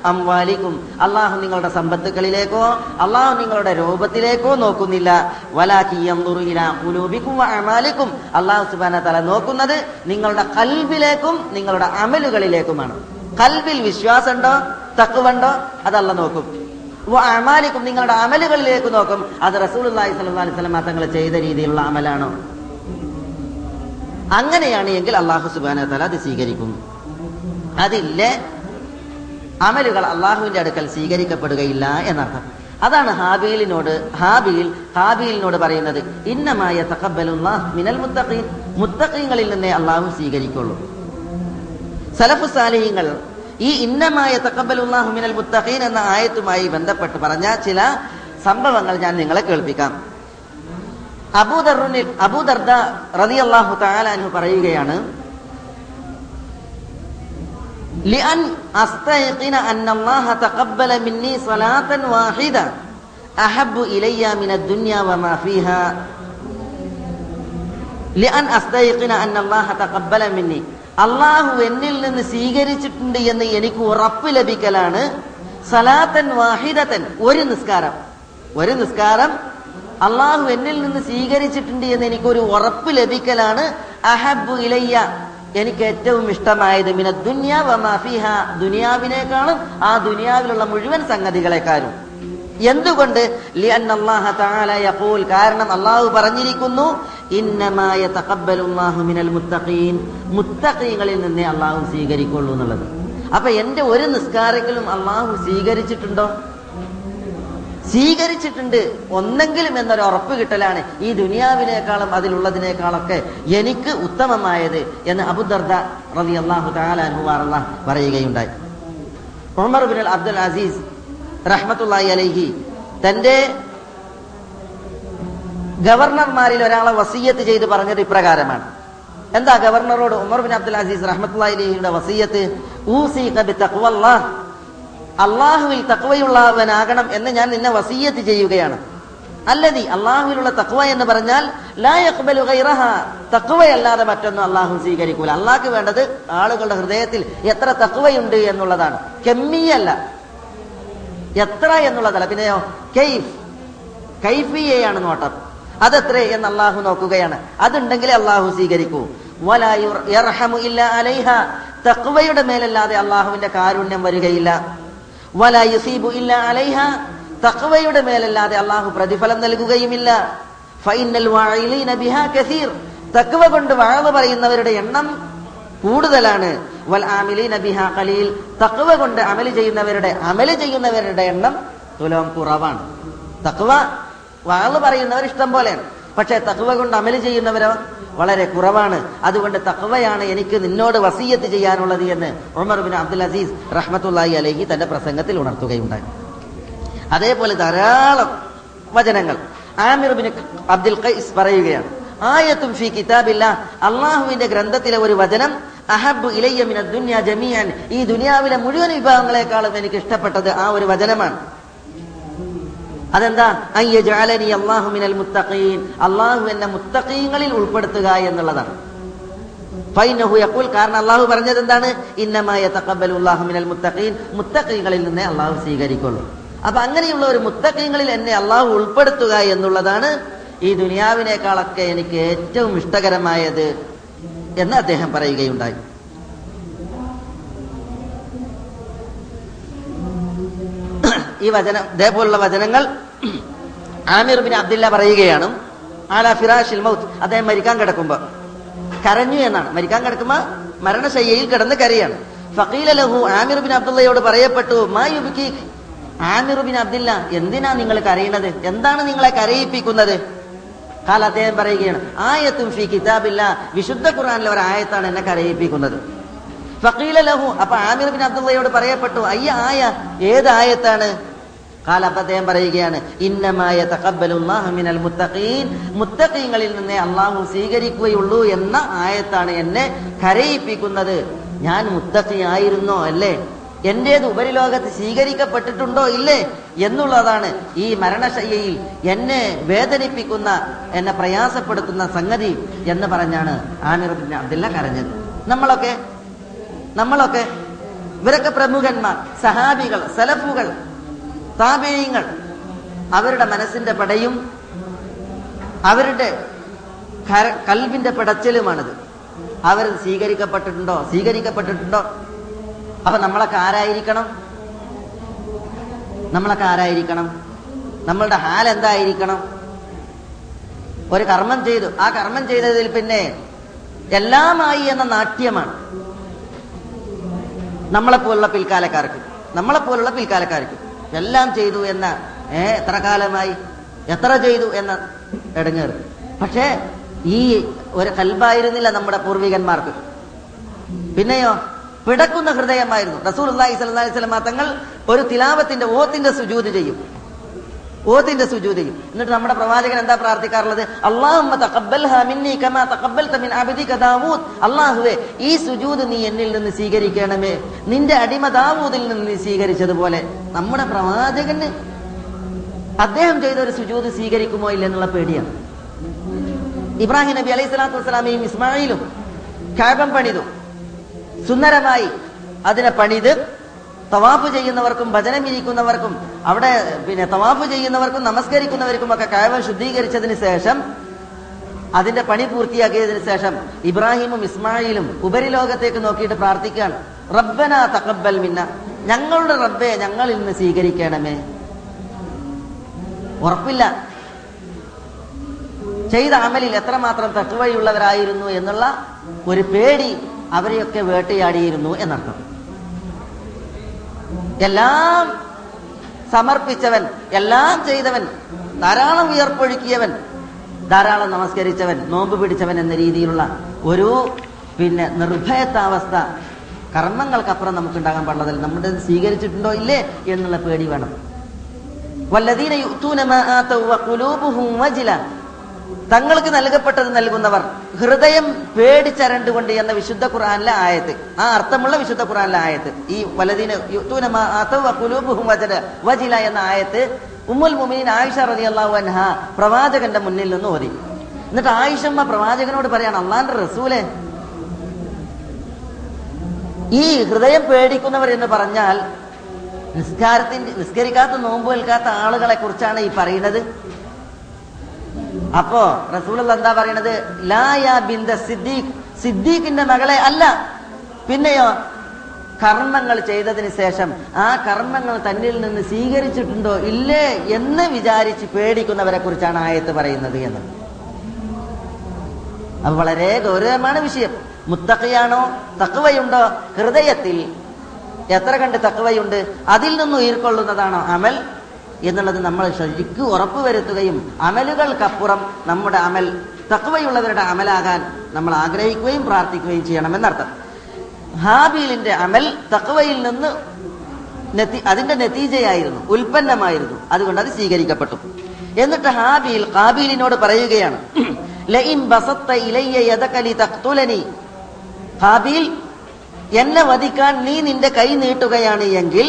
അംവാലിക്കും. അള്ളാഹു നിങ്ങളുടെ സമ്പത്തുകളിലേക്കോ അള്ളാഹു നിങ്ങളുടെ രൂപത്തിലേക്കോ നോക്കുന്നില്ല. വലാഖിയും അമാലിക്കും. അള്ളാഹു സുബാന തല നോക്കുന്നത് നിങ്ങളുടെ കൽബിലേക്കും നിങ്ങളുടെ അമലുകളിലേക്കുമാണ്. കൽബിൽ വിശ്വാസമുണ്ടോ? തക്കുവണ്ടോ അതല്ല നോക്കും. അമാലിക്കും നിങ്ങളുടെ അമലുകളിലേക്ക് നോക്കും. അത് റസൂൽ അലൈഹി സ്വലം തങ്ങൾ ചെയ്ത രീതിയിലുള്ള അമലാണോ. അങ്ങനെയാണ് എങ്കിൽ അള്ളാഹു സുബാന തല അത് സ്വീകരിക്കും. അതില്ല. അമലുകൾ അള്ളാഹുവിന്റെ അടുക്കൽ സ്വീകരിക്കപ്പെടുകയില്ല എന്നർത്ഥം. അതാണ് ഹാബീലിനോട് ഹാബീൽ ഹാബീലിനോട് പറയുന്നത് ഇന്നമായ തക്കബലുള്ള മിനൽ മുത്തഖീൻ. മുത്തഖീങ്ങളിൽ നിന്നേ അള്ളാഹു സ്വീകരിക്കുള്ളൂ. സലഫു സാലിഹ്യങ്ങൾ ഈ ഇന്നമായ തക്കബലുല്ലാഹു മിനൽ മുത്തഖീൻ എന്ന ആയത്തുമായി ബന്ധപ്പെട്ട് പറഞ്ഞ ചില സംഭവങ്ങൾ ഞാൻ നിങ്ങളെ കേൾപ്പിക്കാം. അബൂദറുനിൽ അബൂദർദ റളിയല്ലാഹു തആല അൻഹു പറയുകയാണ് لأن أستيقن أن الله تقبل مني صلاة واحدة أحب إلي من الدنيا وما فيها لأن أستيقن أن الله تقبل مني അള്ളാഹു എന്നിൽ നിന്ന് സ്വീകരിച്ചിട്ടുണ്ട് എന്ന് എനിക്ക് ഉറപ്പ് ലഭിക്കലാണ് സലാത്തൻ വാഹിദത്തൻ ഒരു നിസ്കാരം ഒരു നിസ്കാരം അള്ളാഹു എന്നിൽ നിന്ന് സ്വീകരിച്ചിട്ടുണ്ട് എന്ന് എനിക്കൊരു ഉറപ്പ് ലഭിക്കലാണ്. അഹബു ഇലയ്യ എനിക്ക് ഏറ്റവും ഇഷ്ടമായത് മിന ദുന്യ വമാഫിഹ ദുനിയാവിനേക്കാളും ആ ദുനിയാവിലുള്ള മുഴുവൻ സംഗതികളെക്കാളും എന്തുകൊണ്ട്? കാരണം അള്ളാഹു പറഞ്ഞിരിക്കുന്നു മിനൽ മുത്തഖീൻ. മുത്തഖീങ്ങളിൽ നിന്നേ അള്ളാഹു സ്വീകരിക്കുള്ളൂ എന്നുള്ളത്. അപ്പൊ എന്റെ ഒരു നിസ്കാരങ്ങളും അള്ളാഹു സ്വീകരിച്ചിട്ടുണ്ടോ? സ്വീകരിച്ചിട്ടുണ്ട്. ഒന്നെങ്കിലും എന്നൊരു ഉറപ്പ് കിട്ടലാണ് ഈ ദുനിയാവിനേക്കാളും അതിലുള്ളതിനേക്കാളൊക്കെ എനിക്ക് ഉത്തമമായത് എന്ന് അബുദർദ റതി അള്ളാഹു താലാൻഹുവാറ പറയുകയുണ്ടായി. ഉമർ ബിൻ അബ്ദുൽ അസീസ് റഹ്മത്തുള്ളാഹി അലൈഹി തന്റെ ഗവർണർമാരിൽ ഒരാളെ വസീയത്ത് ചെയ്ത് പറഞ്ഞത് ഇപ്രകാരമാണ്. എന്താ ഗവർണറോട് ഉമർ ബിൻ അബ്ദുൽ അസീസ് റഹ്മത്തുള്ളാഹി അലഹിയുടെ വസീയത്ത്? ഊസീക ബിത്തഖ്വല്ലാഹ് അള്ളാഹുവിൽ തക്വയുള്ളവനാകണം എന്ന് ഞാൻ നിന്നെ വസീയത്ത് ചെയ്യുകയാണ്. അല്ലതി അള്ളാഹുവിലുള്ള തക്വ എന്ന് പറഞ്ഞാൽ തക്വയല്ലാതെ മറ്റൊന്നും അള്ളാഹു സ്വീകരിക്കൂല. അള്ളാഹ്ക്ക് വേണ്ടത് ആളുകളുടെ ഹൃദയത്തിൽ എത്ര തക്വയുണ്ട് എന്നുള്ളതാണ്. കെമ്മിയല്ല. എത്ര എന്നുള്ളതല്ല. പിന്നെയോ കെയ്ഫ് കൈഫിയാണ് നോട്ടം അതെത്ര എന്ന് അള്ളാഹു നോക്കുകയാണ്. അതുണ്ടെങ്കിലേ അള്ളാഹു സ്വീകരിക്കൂ. തക്വയുടെ മേലല്ലാതെ അള്ളാഹുവിന്റെ കാരുണ്യം വരികയില്ല. വല ഇല്ല അലൈഹ. തഖ്വയുടെ മേലല്ലാതെ അള്ളാഹു പ്രതിഫലം നൽകുകയുമില്ല. ഫൈനൽ ബിഹാ കസീർ. തക്വ കൊണ്ട് വാഴ പറയുന്നവരുടെ എണ്ണം കൂടുതലാണ്. വൽ ആമിലീന ബിഹാ ഖലീൽ. തക്വ കൊണ്ട് അമൽ ചെയ്യുന്നവരുടെ അമൽ ചെയ്യുന്നവരുടെ എണ്ണം തുലം കുറവാണ്. തക്വ വാഴ പറയുന്നവർ ഇഷ്ടം പോലെയാണ്. പക്ഷെ തക്വ കൊണ്ട് അമൽ ചെയ്യുന്നവരോ? വളരെ കുറവാണ്. അതുകൊണ്ട് തഖ്വയാണ് എനിക്ക് നിന്നോട് വസീയത്ത് ചെയ്യാനുള്ളത് എന്ന് ഉമർ ബിൻ അബ്ദുൽ അസീസ് റഹ്മത്തുല്ലാഹി അലഹി തന്റെ പ്രസംഗത്തിൽ ഉണർത്തുകയുണ്ടായി. അതേപോലെ ധാരാളം വചനങ്ങൾ. ആമിർ ബിൻ അബ്ദുൽ ഖൈസ് പറയുകയാണ് ആയത്തും ഫി കിതാബില്ല അള്ളാഹുവിന്റെ ഗ്രന്ഥത്തിലെ ഒരു വചനം അഹബ് ഇലയ്യമിന മിന ജമിയാൻ ഈ ദുനിയാവിലെ മുഴുവൻ വിഭാഗങ്ങളെക്കാളും എനിക്ക് ഇഷ്ടപ്പെട്ടത് ആ ഒരു വചനമാണ്. അതെന്താ? അയ്യജാലനി അള്ളാഹു മിനൽ മുത്തഖീൻ. അള്ളാഹു എന്നെ മുത്തഖീങ്ങളിൽ ഉൾപ്പെടുത്തുക എന്നുള്ളതാണ്. കാരണം അള്ളാഹു പറഞ്ഞത് എന്താണ്? ഇന്നമായ തഖബ്ബലുല്ലാഹു മിനൽ മുത്തഖീൻ. മുത്തഖീങ്ങളിൽ നിന്നേ അള്ളാഹു സ്വീകരിക്കുള്ളൂ. അപ്പൊ അങ്ങനെയുള്ള ഒരു മുത്തഖീങ്ങളിൽ എന്നെ അള്ളാഹു ഉൾപ്പെടുത്തുക എന്നുള്ളതാണ് ഈ ദുനിയാവിനേക്കാളൊക്കെ എനിക്ക് ഏറ്റവും ഇഷ്ടകരമായത് എന്ന് അദ്ദേഹം പറയുകയുണ്ടായി. ഈ വചനം ഇതേപോലുള്ള വചനങ്ങൾ ആമിർ ബിൻ അബ്ദുല്ല പറയുകയാണ്. ആല ഫിറാഷിൽ മൗത്ത്. അദ്ദേഹം മരിക്കാൻ കിടക്കുമ്പോ. കരഞ്ഞു എന്നാണ്. മരിക്കാൻ കിടക്കുമ്പോ മരണശയ്യയിൽ കിടന്ന് കരയാണ്. ഫക്കീല ലഹു ആമിർ ബിൻ അബ്ദുള്ളയോട് പറയപ്പെട്ടു മാ യുബിക്കി. ആമിർ ബിൻ അബ്ദില്ല എന്തിനാ നിങ്ങൾ കരയുന്നത്? എന്താണ് നിങ്ങളെ കരയിപ്പിക്കുന്നത്? കാല അദ്ദേഹം പറയുകയാണ് ആയത്തും ഫി കിതാബില്ല. വിശുദ്ധ ഖുർആനിലെ ഒരു ആയത്താണ് എന്നെ കരയിപ്പിക്കുന്നത്. ഫക്കീല ലഹു അപ്പൊ ആമിർ ബിൻ അബ്ദുള്ളയോട് പറയപ്പെട്ടു അയ്യ ആയ ഏത് ആയത്താണ്? കാല അദ്ദേഹം പറയുകയാണ് ഇന്നമായ തഖബ്ബലുല്ലാഹു മിനൽ മുത്തഖീൻ. മുത്തഖീങ്ങളിൽ നിന്നേ അള്ളാഹു സ്വീകരിക്കുകയുള്ളൂ എന്ന ആയത്താണ് എന്നെ കരയിപ്പിക്കുന്നത്. ഞാൻ മുത്തഖി ആയിരുന്നോ അല്ലേ? എന്റേത് ഉപരിലോകത്ത് സ്വീകരിക്കപ്പെട്ടിട്ടുണ്ടോ ഇല്ലേ? എന്നുള്ളതാണ് ഈ മരണശയ്യയിൽ എന്നെ വേദനിപ്പിക്കുന്ന എന്നെ പ്രയാസപ്പെടുത്തുന്ന സംഗതി എന്ന് പറഞ്ഞാണ് ആമിർ അബ്ദുല്ല കരഞ്ഞത്. നമ്മളൊക്കെ നമ്മളൊക്കെ ഇവരൊക്കെ പ്രമുഖന്മാർ സഹാബികൾ സലഫുകൾ താപേയങ്ങൾ. അവരുടെ മനസ്സിന്റെ പടയും അവരുടെ കൽവിന്റെ പിടച്ചിലുമാണിത്. അവർ സ്വീകരിക്കപ്പെട്ടിട്ടുണ്ടോ? സ്വീകരിക്കപ്പെട്ടിട്ടുണ്ടോ? അപ്പൊ നമ്മളൊക്കെ ആരായിരിക്കണം? നമ്മളൊക്കെ ആരായിരിക്കണം? നമ്മളുടെ ഹാൽ എന്തായിരിക്കണം? ഒരു കർമ്മം ചെയ്തു. ആ കർമ്മം ചെയ്തതിൽ പിന്നെ എല്ലാമായി എന്ന നാട്യമാണ് നമ്മളെപ്പോലുള്ള പിൽക്കാലക്കാർക്ക്. നമ്മളെപ്പോലുള്ള പിൽക്കാലക്കാർക്ക്. എല്ലാം ചെയ്തു എന്ന ഏ എത്ര കാലമായി? എത്ര ചെയ്തു എന്ന ഇടങ്ങേറ്. പക്ഷേ ഈ ഒരു കൽബായിരുന്നില്ല നമ്മുടെ പൂർവികന്മാർക്ക്. പിന്നെയോ പിടക്കുന്ന ഹൃദയമായിരുന്നു. റസൂൽ അള്ളാഹി സ്വല്ലി സ്വലമ തങ്ങൾ ഒരു തിലാവത്തിന്റെ ഓത്തിന്റെ സുജൂത് ചെയ്യും. ഓത്തിന്റെ സുജൂതയും എന്നിട്ട് നമ്മുടെ പ്രവാചകൻ എന്താ പ്രാർത്ഥിക്കാറുള്ളത്? അള്ളാഹുവേ ഈ സുജൂത് നീ എന്നിൽ നിന്ന് സ്വീകരിക്കണമേ. നിന്റെ അടിമ ദാവൂദിൽ നിന്ന് നീ സ്വീകരിച്ചതുപോലെ നമ്മുടെ പ്രവാചകന് അദ്ദേഹം ചെയ്ത ഒരു സുജൂത് സ്വീകരിക്കുമോ ഇല്ല എന്നുള്ള പേടിയാണ്. ഇബ്രാഹിം നബി അലൈഹി സ്വലാത്തു വസ്സലാമയും ഇസ്മായിലും കാബം പണിതു. സുന്ദരമായി അതിനെ പണിത് തവാഫ് ചെയ്യുന്നവർക്കും ഭജനം ഇരിക്കുന്നവർക്കും അവിടെ പിന്നെ തവാഫ് ചെയ്യുന്നവർക്കും നമസ്കരിക്കുന്നവർക്കും ഒക്കെ കാബം ശുദ്ധീകരിച്ചതിന് ശേഷം അതിന്റെ പണി പൂർത്തിയാക്കിയതിനു ശേഷം ഇബ്രാഹിമും ഇസ്മായിലും ഉപരിലോകത്തേക്ക് നോക്കിയിട്ട് പ്രാർത്ഥിക്കുകയാണ്. റബ്ബന തഖബ്ബൽ മിന്ന. ഞങ്ങളുടെ റബ്ബെ ഞങ്ങളിൽ നിന്ന് സ്വീകരിക്കണമേ. ഉറപ്പില്ല. ചെയ്ത അമലിൽ എത്രമാത്രം തക്കുവഴിയുള്ളവരായിരുന്നു എന്നുള്ള ഒരു പേടി അവരെയൊക്കെ വേട്ടയാടിയിരുന്നു എന്നർത്ഥം. എല്ലാം സമർപ്പിച്ചവൻ എല്ലാം ചെയ്തവൻ ധാരാളം ഉയർപ്പൊഴുക്കിയവൻ ധാരാളം നമസ്കരിച്ചവൻ നോമ്പ് പിടിച്ചവൻ എന്ന രീതിയിലുള്ള ഒരു പിന്നെ നിർഭയത്താവസ്ഥ കർമ്മങ്ങൾക്കപ്പുറം നമുക്കുണ്ടാകാൻ പാടുള്ളതല്ല നമ്മുടെ സ്വീകരിച്ചിട്ടുണ്ടോ ഇല്ലേ എന്നുള്ള പേടി വേണം. വല്ലദീന തങ്ങൾക്ക് നൽകപ്പെട്ടത് നൽകുന്നവർ ഹൃദയം പേടിച്ചരണ്ടുകൊണ്ട് എന്ന വിശുദ്ധ ഖുറാനിലെ ആയത്ത്. ആ അർത്ഥമുള്ള വിശുദ്ധ ഖുറാനിലെ ആയത്ത്. ഈ വലതിന് വജല എന്ന ആയത്ത് ഉമ്മുൽ മുഅ്മിനീൻ ആയിഷ റളിയല്ലാഹു അൻഹ പ്രവാചകന്റെ മുന്നിൽ നിന്ന് ഓതി. എന്നിട്ട് ആയിഷമ്മ പ്രവാചകനോട് പറയാണ് അള്ളാന്റെ റസൂലെ ഈ ഹൃദയം പേടിക്കുന്നവർ എന്ന് പറഞ്ഞാൽ നിസ്കാരത്തിന്റെ നിസ്കരിക്കാത്ത നോമ്പ് നിൽക്കാത്ത ആളുകളെ കുറിച്ചാണ് ഈ പറയുന്നത്. അപ്പോ റസൂൽ എന്താ പറയണത്? ലായ ബിന്ദ സിദ്ദീഖ്. സിദ്ദീഖിന്റെ മകളെ അല്ല. പിന്നെയോ കർമ്മങ്ങൾ ചെയ്തതിന് ശേഷം ആ കർമ്മങ്ങൾ തന്നിൽ നിന്ന് സ്വീകരിച്ചിട്ടുണ്ടോ? ഇല്ലേ എന്ന് വിചാരിച്ച് പേടിക്കുന്നവരെ കുറിച്ചാണ് ആയത്ത് പറയുന്നത് എന്ന് അത് വളരെ ഗൗരവമാണ് വിഷയം. മുത്തക്കയാണോ തക്കവയുണ്ടോ ഹൃദയത്തിൽ എത്ര കണ്ട് തക്കവയുണ്ട് അതിൽ നിന്ന് ഉയർക്കൊള്ളുന്നതാണോ? അമൽ എന്നുള്ളത് നമ്മൾ ശരിക്ക് ഉറപ്പ് വരുത്തുകയും അമലുകൾക്കപ്പുറം നമ്മുടെ അമൽ തക്കവയുള്ളവരുടെ അമലാകാൻ നമ്മൾ ആഗ്രഹിക്കുകയും പ്രാർത്ഥിക്കുകയും ചെയ്യണമെന്നർത്ഥം. ഹാബീലിന്റെ അമൽ തക്കവയിൽ നിന്ന് അതിന്റെ നതീജയായിരുന്നു ഉൽപ്പന്നമായിരുന്നു. അതുകൊണ്ട് അത് സ്വീകരിക്കപ്പെട്ടു. എന്നിട്ട് ഹാബീൽ കാബീലിനോട് പറയുകയാണ് ഹാബീൽ എന്നെ വധിക്കാൻ നീ നിന്റെ കൈ നീട്ടുകയാണ് എങ്കിൽ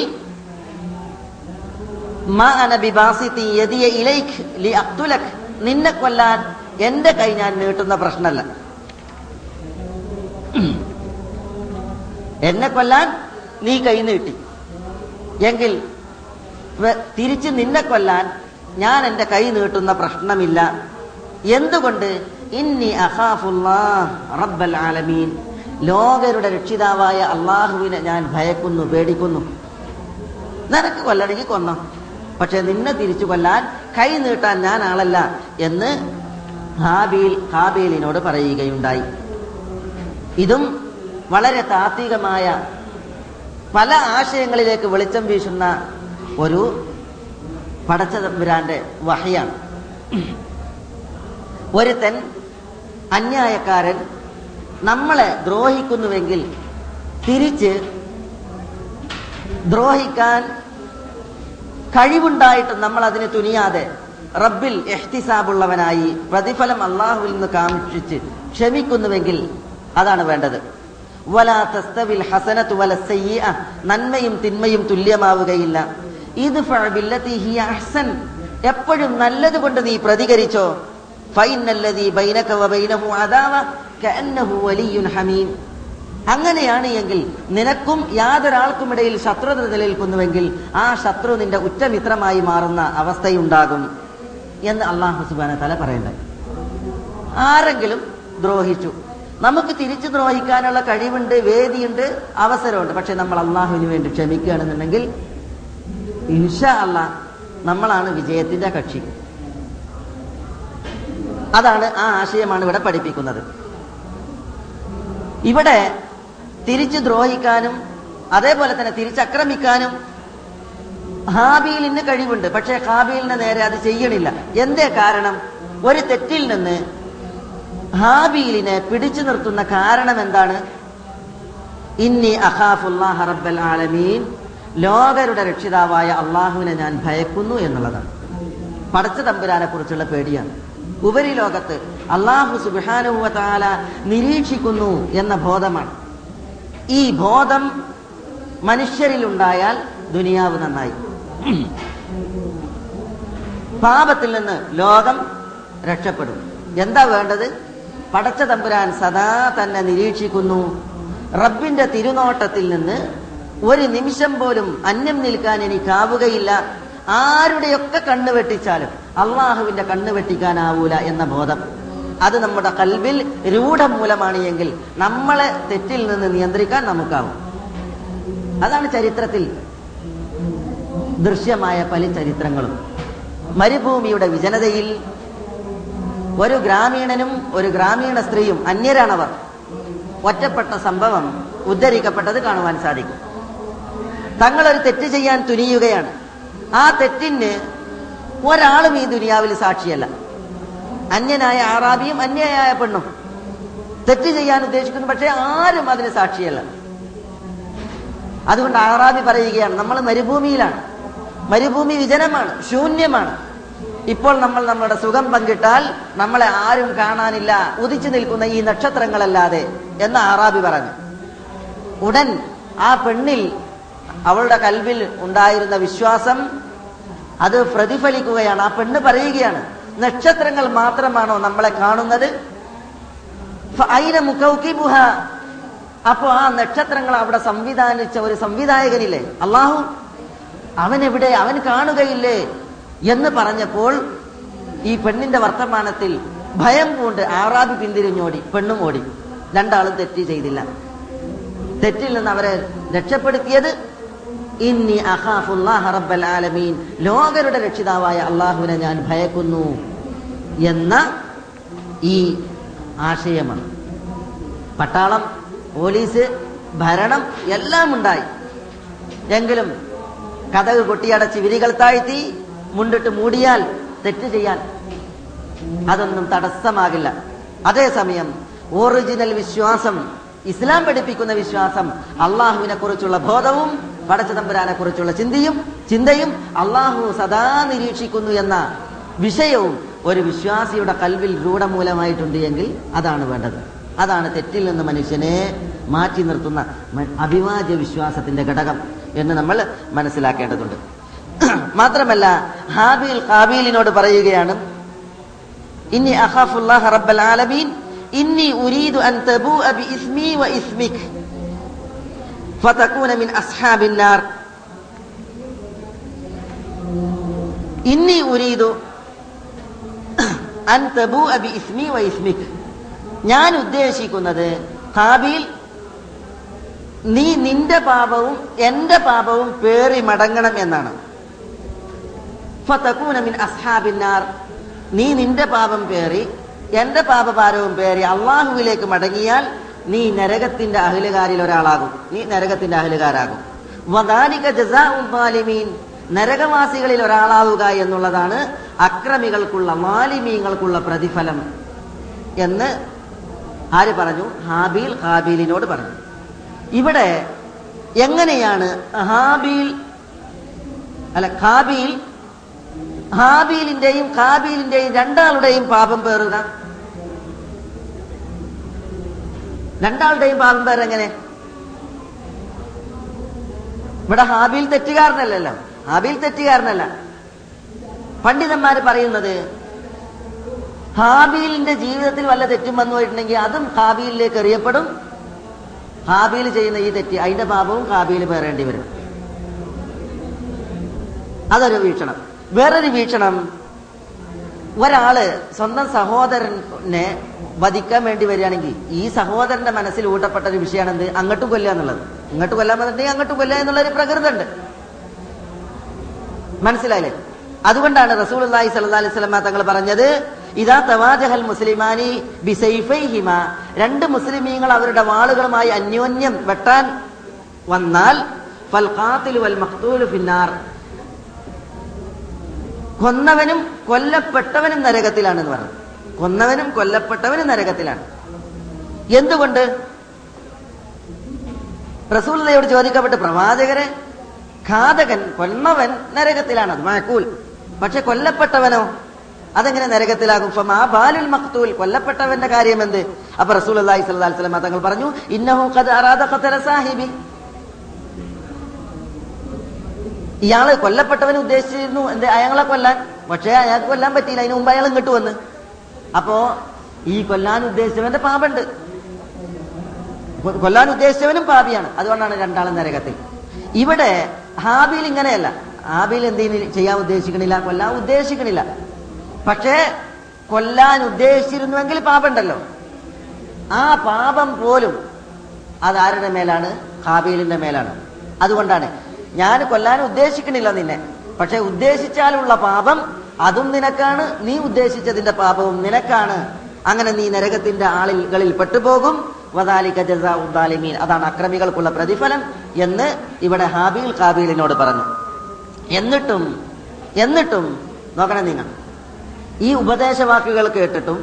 നിന്നെ കൊല്ലാൻ എന്റെ കൈ ഞാൻ നീട്ടുന്ന പ്രശ്നമല്ല. എന്നെ കൊല്ലാൻ നീ കൈ നീട്ടി. എങ്കിൽ തിരിച്ച് നിന്നെ കൊല്ലാൻ ഞാൻ എന്റെ കൈ നീട്ടുന്ന പ്രശ്നമില്ല. എന്തുകൊണ്ട്? ഇന്നി റബ്ബൽ ആലമീൻ. ലോകരുടെ രക്ഷിതാവായ അള്ളാഹുവിനെ ഞാൻ ഭയക്കുന്നു പേടിക്കുന്നു. നിനക്ക് കൊല്ലണമെങ്കിൽ കൊന്നോ. പക്ഷെ നിന്നെ തിരിച്ചു കൊല്ലാൻ കൈ നീട്ടാൻ ഞാൻ ആളല്ല എന്ന് ഹാബീൽ ഹാബീലിനോട് പറയുകയുണ്ടായി. ഇതും വളരെ താത്വികമായ പല ആശയങ്ങളിലേക്ക് വെളിച്ചം വീശുന്ന ഒരു പടച്ച തമ്പുരാന്റെ വഹയാണ്. ഒരുത്തൻ അന്യായക്കാരൻ നമ്മളെ ദ്രോഹിക്കുന്നുവെങ്കിൽ തിരിച്ച് ദ്രോഹിക്കാൻ കഴിവുണ്ടായിട്ടും നമ്മൾ അതിന് തുനിയാതെ റബ്ബിൽ എഹ്തിസാബുള്ളവനായി പ്രതിഫലം അള്ളാഹുവിൽ നിന്ന് കാക്ഷിച്ച് ക്ഷമിക്കുന്നുവെങ്കിൽ അതാണ് വേണ്ടത്. വലാ തസ്തവിൽ ഹസനത്ത് വല സയ്യ നന്മയും തിന്മയും തുല്യമാവുകയില്ല. ഇത് ഹിയ അഹ്സൻ. എപ്പോഴും നല്ലത് കൊണ്ട് നീ പ്രതികരിച്ചോ? ഫൈനല്ലദീ ബൈനക ബൈനഹു അദാവ. കഅന്നഹു വലിയുൻ ഹമീം. അങ്ങനെയാണ് എങ്കിൽ നിനക്കും യാതൊരാൾക്കും ഇടയിൽ ശത്രുത നിലനിൽക്കുന്നുവെങ്കിൽ ആ ശത്രു നിന്റെ ഉറ്റമിത്രമായി മാറുന്ന അവസ്ഥയുണ്ടാകും എന്ന് അള്ളാഹു സുബാന തല പറയേണ്ടത് ആരെങ്കിലും ദ്രോഹിച്ചു. നമുക്ക് തിരിച്ചു ദ്രോഹിക്കാനുള്ള കഴിവുണ്ട് വേദിയുണ്ട് അവസരമുണ്ട്. പക്ഷെ നമ്മൾ അള്ളാഹുവിന് വേണ്ടി ക്ഷമിക്കുകയാണെന്നുണ്ടെങ്കിൽ ഇൻഷ അല്ല നമ്മളാണ് വിജയത്തിന്റെ കക്ഷി. അതാണ് ആ ആശയമാണ് ഇവിടെ പഠിപ്പിക്കുന്നത്. ഇവിടെ തിരിച്ചു ദ്രോഹിക്കാനും അതേപോലെ തന്നെ തിരിച്ചക്രമിക്കാനും ഹാബീലിന് കഴിവുണ്ട്. പക്ഷേ ഹാബീലിന് നേരെ അത് ചെയ്യണില്ല. എന്തേ കാരണം? ഒരു തെറ്റിൽ നിന്ന് ഹാബീലിനെ പിടിച്ചു നിർത്തുന്ന കാരണം എന്താണ്? ഇന്നി അഖാഫുല്ലാഹ റബ്ബൽ ആലമീൻ ലോകരുടെ രക്ഷിതാവായ അള്ളാഹുവിനെ ഞാൻ ഭയക്കുന്നു എന്നുള്ളതാണ്. പടച്ച തമ്പുരാനെ കുറിച്ചുള്ള പേടിയാണ്. ഉപരിലോകത്ത് അള്ളാഹു സുബാനുവ നിരീക്ഷിക്കുന്നു എന്ന ബോധമാണ്. ഈ ബോധം മനുഷ്യരിലുണ്ടായാൽ ദുനിയാവ് നന്നായി. പാപത്തിൽ നിന്ന് ലോകം രക്ഷപ്പെടും. എന്താ വേണ്ടത്? പടച്ച തമ്പുരാൻ സദാ തന്നെ നിരീക്ഷിക്കുന്നു. റബ്ബിന്റെ തിരുനോട്ടത്തിൽ നിന്ന് ഒരു നിമിഷം പോലും അന്യം നിൽക്കാൻ എനിക്കാവുകയില്ല. ആരുടെയൊക്കെ കണ്ണ് വെട്ടിച്ചാലും അള്ളാഹുവിന്റെ കണ്ണ് വെട്ടിക്കാനാവൂല എന്ന ബോധം. അത് നമ്മുടെ കൽവിൽ രൂഢം മൂലമാണ് എങ്കിൽ നമ്മളെ തെറ്റിൽ നിന്ന് നിയന്ത്രിക്കാൻ നമുക്കാവും. അതാണ് ചരിത്രത്തിൽ ദൃശ്യമായ പല ചരിത്രങ്ങളും. മരുഭൂമിയുടെ വിജനതയിൽ ഒരു ഗ്രാമീണനും ഒരു ഗ്രാമീണ സ്ത്രീയും അന്യരാണവർ ഒറ്റപ്പെട്ട സംഭവം ഉദ്ധരിക്കപ്പെട്ടത് കാണുവാൻ സാധിക്കും. തങ്ങളൊരു തെറ്റ് ചെയ്യാൻ തുനിയുകയാണ്. ആ തെറ്റിന് ഒരാളും ഈ ദുനിയാവിൽ സാക്ഷിയല്ല. അന്യനായ ആറാബിയും അന്യയായ പെണ്ണും. തെറ്റ് ചെയ്യാൻ ഉദ്ദേശിക്കുന്നു. പക്ഷെ ആരും അതിന് സാക്ഷിയല്ല. അതുകൊണ്ട് ആറാബി പറയുകയാണ് നമ്മൾ മരുഭൂമിയിലാണ്. മരുഭൂമി വിജനമാണ് ശൂന്യമാണ്. ഇപ്പോൾ നമ്മൾ നമ്മുടെ സുഖം പങ്കിട്ടാൽ നമ്മളെ ആരും കാണാനില്ല ഉദിച്ചു നിൽക്കുന്ന ഈ നക്ഷത്രങ്ങളല്ലാതെ എന്ന് ആറാബി പറഞ്ഞു. ഉടൻ ആ പെണ്ണിൽ അവളുടെ കൽവിൽ ഉണ്ടായിരുന്ന വിശ്വാസം അത് പ്രതിഫലിക്കുകയാണ്. ആ പെണ്ണ് പറയുകയാണ് നക്ഷത്രങ്ങൾ മാത്രമാണോ നമ്മളെ കാണുന്നത്? അപ്പോ ആ നക്ഷത്രങ്ങൾ അവിടെ സംവിധാനിച്ച ഒരു സംവിധായകനില്ലേ? അള്ളാഹു അവൻ എവിടെ അവൻ കാണുകയില്ലേ എന്ന് പറഞ്ഞപ്പോൾ ഈ പെണ്ണിന്റെ വർത്തമാനത്തിൽ ഭയം കൊണ്ട് ആറാബി പിന്തിരിഞ്ഞോടി പെണ്ണും ഓടി. രണ്ടാളും തെറ്റ് ചെയ്തില്ല. തെറ്റിൽ നിന്ന് അവരെ രക്ഷപ്പെടുത്തിയത് ഇന്നി അഖാഫുല്ലാഹ റബ്ബൽ ആലമീൻ ലോകരുടെ രക്ഷിതാവായ അള്ളാഹുവിനെ ഞാൻ ഭയക്കുന്നു എന്ന ഈ ആശയമാണ്. പട്ടാളം പോലീസ് ഭരണം എല്ലാം ഉണ്ടായി. എങ്കിലും കഥക് കൊട്ടിയടച്ച് വിരികൾ താഴ്ത്തി മുണ്ടിട്ട് മൂടിയാൽ തെറ്റ് ചെയ്യാൻ അതൊന്നും തടസ്സമാകില്ല. അതേസമയം ഒറിജിനൽ വിശ്വാസം ഇസ്ലാം പഠിപ്പിക്കുന്ന വിശ്വാസം അള്ളാഹുവിനെ കുറിച്ചുള്ള ബോധവും പടച്ചതമ്പുരാനെ കുറിച്ചുള്ള ചിന്തയും ചിന്തയും അള്ളാഹു സദാ നിരീക്ഷിക്കുന്നു എന്ന വിഷയവും ഒരു വിശ്വാസിയുടെ കൽവിൽ രൂഢമൂലമായിട്ടുണ്ട് എങ്കിൽ അതാണ് വേണ്ടത്. അതാണ് തെറ്റിൽ നിന്ന് മനുഷ്യനെ മാറ്റി നിർത്തുന്ന അഭിവാജ്യ വിശ്വാസത്തിന്റെ ഘടകം എന്ന് നമ്മൾ മനസ്സിലാക്കേണ്ടതുണ്ട്. <clears throat> മാത്രമല്ല ഹാബിൽ ഹാബീലിനോട് പറയുകയാണ് ഇനി അഹാഫുല്ലാഹ് റബ്ബൽ ആലമീൻ ഇനി ഉരീദു അൻ തബൂ അബി ഇസ്മി വ ഫതകൂന മിൻ അസ്ഹാബിൻ നാർ ഇന്നി ഉരീദു അൻ തബൂഅ ബിഇസ്മി വഇസ്മിക് ഞാൻ ഉദ്ദേശിക്കുന്നത് ഹാബീൽ നീ നിന്റെ പാപവും എന്റെ പാപവും പേറി മടങ്ങണം എന്നാണ്. മിൻ അസ്ഹാബിന്നാർ. നീ നിന്റെ പാപം പേറി എന്റെ പാപഭാരവും പേറി അള്ളാഹുവിലേക്ക് മടങ്ങിയാൽ നീ നരകത്തിന്റെ അഹലുകാരിൽ ഒരാളാകും. നീ നരകത്തിന്റെ അഹലുകാരാകും. വദാലിക ജസാലിമീൻ നരകവാസികളിൽ ഒരാളാവുക എന്നുള്ളതാണ് അക്രമികൾക്കുള്ള മാലിമീങ്ങൾക്കുള്ള പ്രതിഫലം എന്ന് ആര് പറഞ്ഞു? ഹാബീൽ ഹാബീലിനോട് പറഞ്ഞു. ഇവിടെ എങ്ങനെയാണ് ഹാബീൽ അല്ല ഖാബീൽ ഹാബീലിന്റെയും ഖാബീലിന്റെയും രണ്ടാളുടെയും പാപം പേറുക? രണ്ടാളുടെയും പാപം പേരെങ്ങനെ ഇവിടെ ഹാബീൽ തെറ്റുകാരനല്ലല്ലോ. ഹാബീൽ തെറ്റുകാരനല്ല. പണ്ഡിതന്മാർ പറയുന്നത് ഹാബീലിന്റെ ജീവിതത്തിൽ വല്ല തെറ്റും വന്നു പോയിട്ടുണ്ടെങ്കിൽ അതും ഹാബീലിലേക്ക് എറിയപ്പെടും. ഹാബീൽ ചെയ്യുന്ന ഈ തെറ്റ് അതിന്റെ പാപവും ഹാബീൽ പേറേണ്ടി വരും. അതൊരു വീക്ഷണം. വേറൊരു വീക്ഷണം ഒരാൾ സ്വന്തം സഹോദരനെ വധിക്കാൻ വേണ്ടി വരികയാണെങ്കിൽ ഈ സഹോദരന്റെ മനസ്സിൽ ഊട്ടപ്പെട്ട ഒരു വിഷയമാണ് എന്ത് അങ്ങോട്ട് കൊല്ലുക എന്നുള്ളത്. ഇങ്ങോട്ട് കൊല്ലാൻ വന്നിട്ടുണ്ടെങ്കിൽ അങ്ങോട്ട് കൊല്ലുക എന്നുള്ള ഒരു പ്രകൃതം ഉണ്ട് മനസ്സിലായില്ലേ? അതുകൊണ്ടാണ് റസൂൽ അള്ളാഹി സല്ലാ അലൈഹി സ്വലമ തങ്ങൾ പറഞ്ഞത് ഇതാ തവാജഹൽ മുസ്ലിമാനി ബിസൈഫൈഹിമ. രണ്ട് മുസ്ലിമീങ്ങൾ അവരുടെ വാളുകളുമായി അന്യോന്യം വെട്ടാൻ വന്നാൽ ഫൽ ഖാത്തിലു വൽ മഖ്തൂലു ഫിന്നാർ. കൊന്നവനും കൊല്ലപ്പെട്ടവനും നരകത്തിലാണെന്ന് പറഞ്ഞു. കൊന്നവനും കൊല്ലപ്പെട്ടവനും നരകത്തിലാണ്. എന്തുകൊണ്ട്? റസൂലതയോട് ചോദിക്കപ്പെട്ട പ്രവാചകരെ ഘാതകൻ കൊന്നവൻ നരകത്തിലാണ്. അത് മാക്കൂൽ പക്ഷെ കൊല്ലപ്പെട്ടവനോ? അതെങ്ങനെ നരകത്തിലാകും? ഇപ്പം ആ ബാലുൽ മക്തൂൽ കൊല്ലപ്പെട്ടവന്റെ കാര്യം എന്ത്? അപ്പൊ റസൂൽ അള്ളാഹി സ്വല്ലാ വസല്ലം തങ്ങൾ പറഞ്ഞു ഇന്നഹു സാഹിബി. ഇയാൾ കൊല്ലപ്പെട്ടവൻ ഉദ്ദേശിച്ചിരുന്നു. എന്ത്? അയാളെ കൊല്ലാൻ. പക്ഷേ അയാൾക്ക് കൊല്ലാൻ പറ്റിയില്ല. അതിന് മുമ്പ് അയാൾ ഇങ്ങോട്ട് വന്ന്. അപ്പോ ഈ കൊല്ലാൻ ഉദ്ദേശിച്ചവന്റെ പാപണ്ട്. കൊല്ലാൻ ഉദ്ദേശിച്ചവനും പാപിയാണ്. അതുകൊണ്ടാണ് രണ്ടാളും നരകത്തിൽ. ഇവിടെ ഹാബിയിൽ ഇങ്ങനെയല്ല. ഹാബിയിൽ എന്തെങ്കിലും ചെയ്യാൻ ഉദ്ദേശിക്കണില്ല. കൊല്ലാൻ ഉദ്ദേശിക്കണില്ല. പക്ഷേ കൊല്ലാൻ ഉദ്ദേശിച്ചിരുന്നുവെങ്കിൽ പാപമുണ്ടല്ലോ ആ പാപം പോലും അത് ആരുടെ മേലാണ്? ഹാബീലിന്റെ മേലാണ്. അതുകൊണ്ടാണ് ഞാൻ കൊല്ലാൻ ഉദ്ദേശിക്കണില്ല നിന്നെ. പക്ഷെ ഉദ്ദേശിച്ചാലുള്ള പാപം അതും നിനക്കാണ്. നീ ഉദ്ദേശിച്ചതിന്റെ പാപവും നിനക്കാണ്. അങ്ങനെ നീ നരകത്തിന്റെ ആളുകളിൽ പെട്ടുപോകും. വദാലിക ജസാ ഉദ്ദാലിമീൻ അതാണ് അക്രമികൾക്കുള്ള പ്രതിഫലം എന്ന് ഇവിടെ ഹാബീൽ കാബീലിനോട് പറഞ്ഞു. എന്നിട്ടും എന്നിട്ടും നോക്കണം നിങ്ങൾ ഈ ഉപദേശവാക്കുകൾ കേട്ടിട്ടും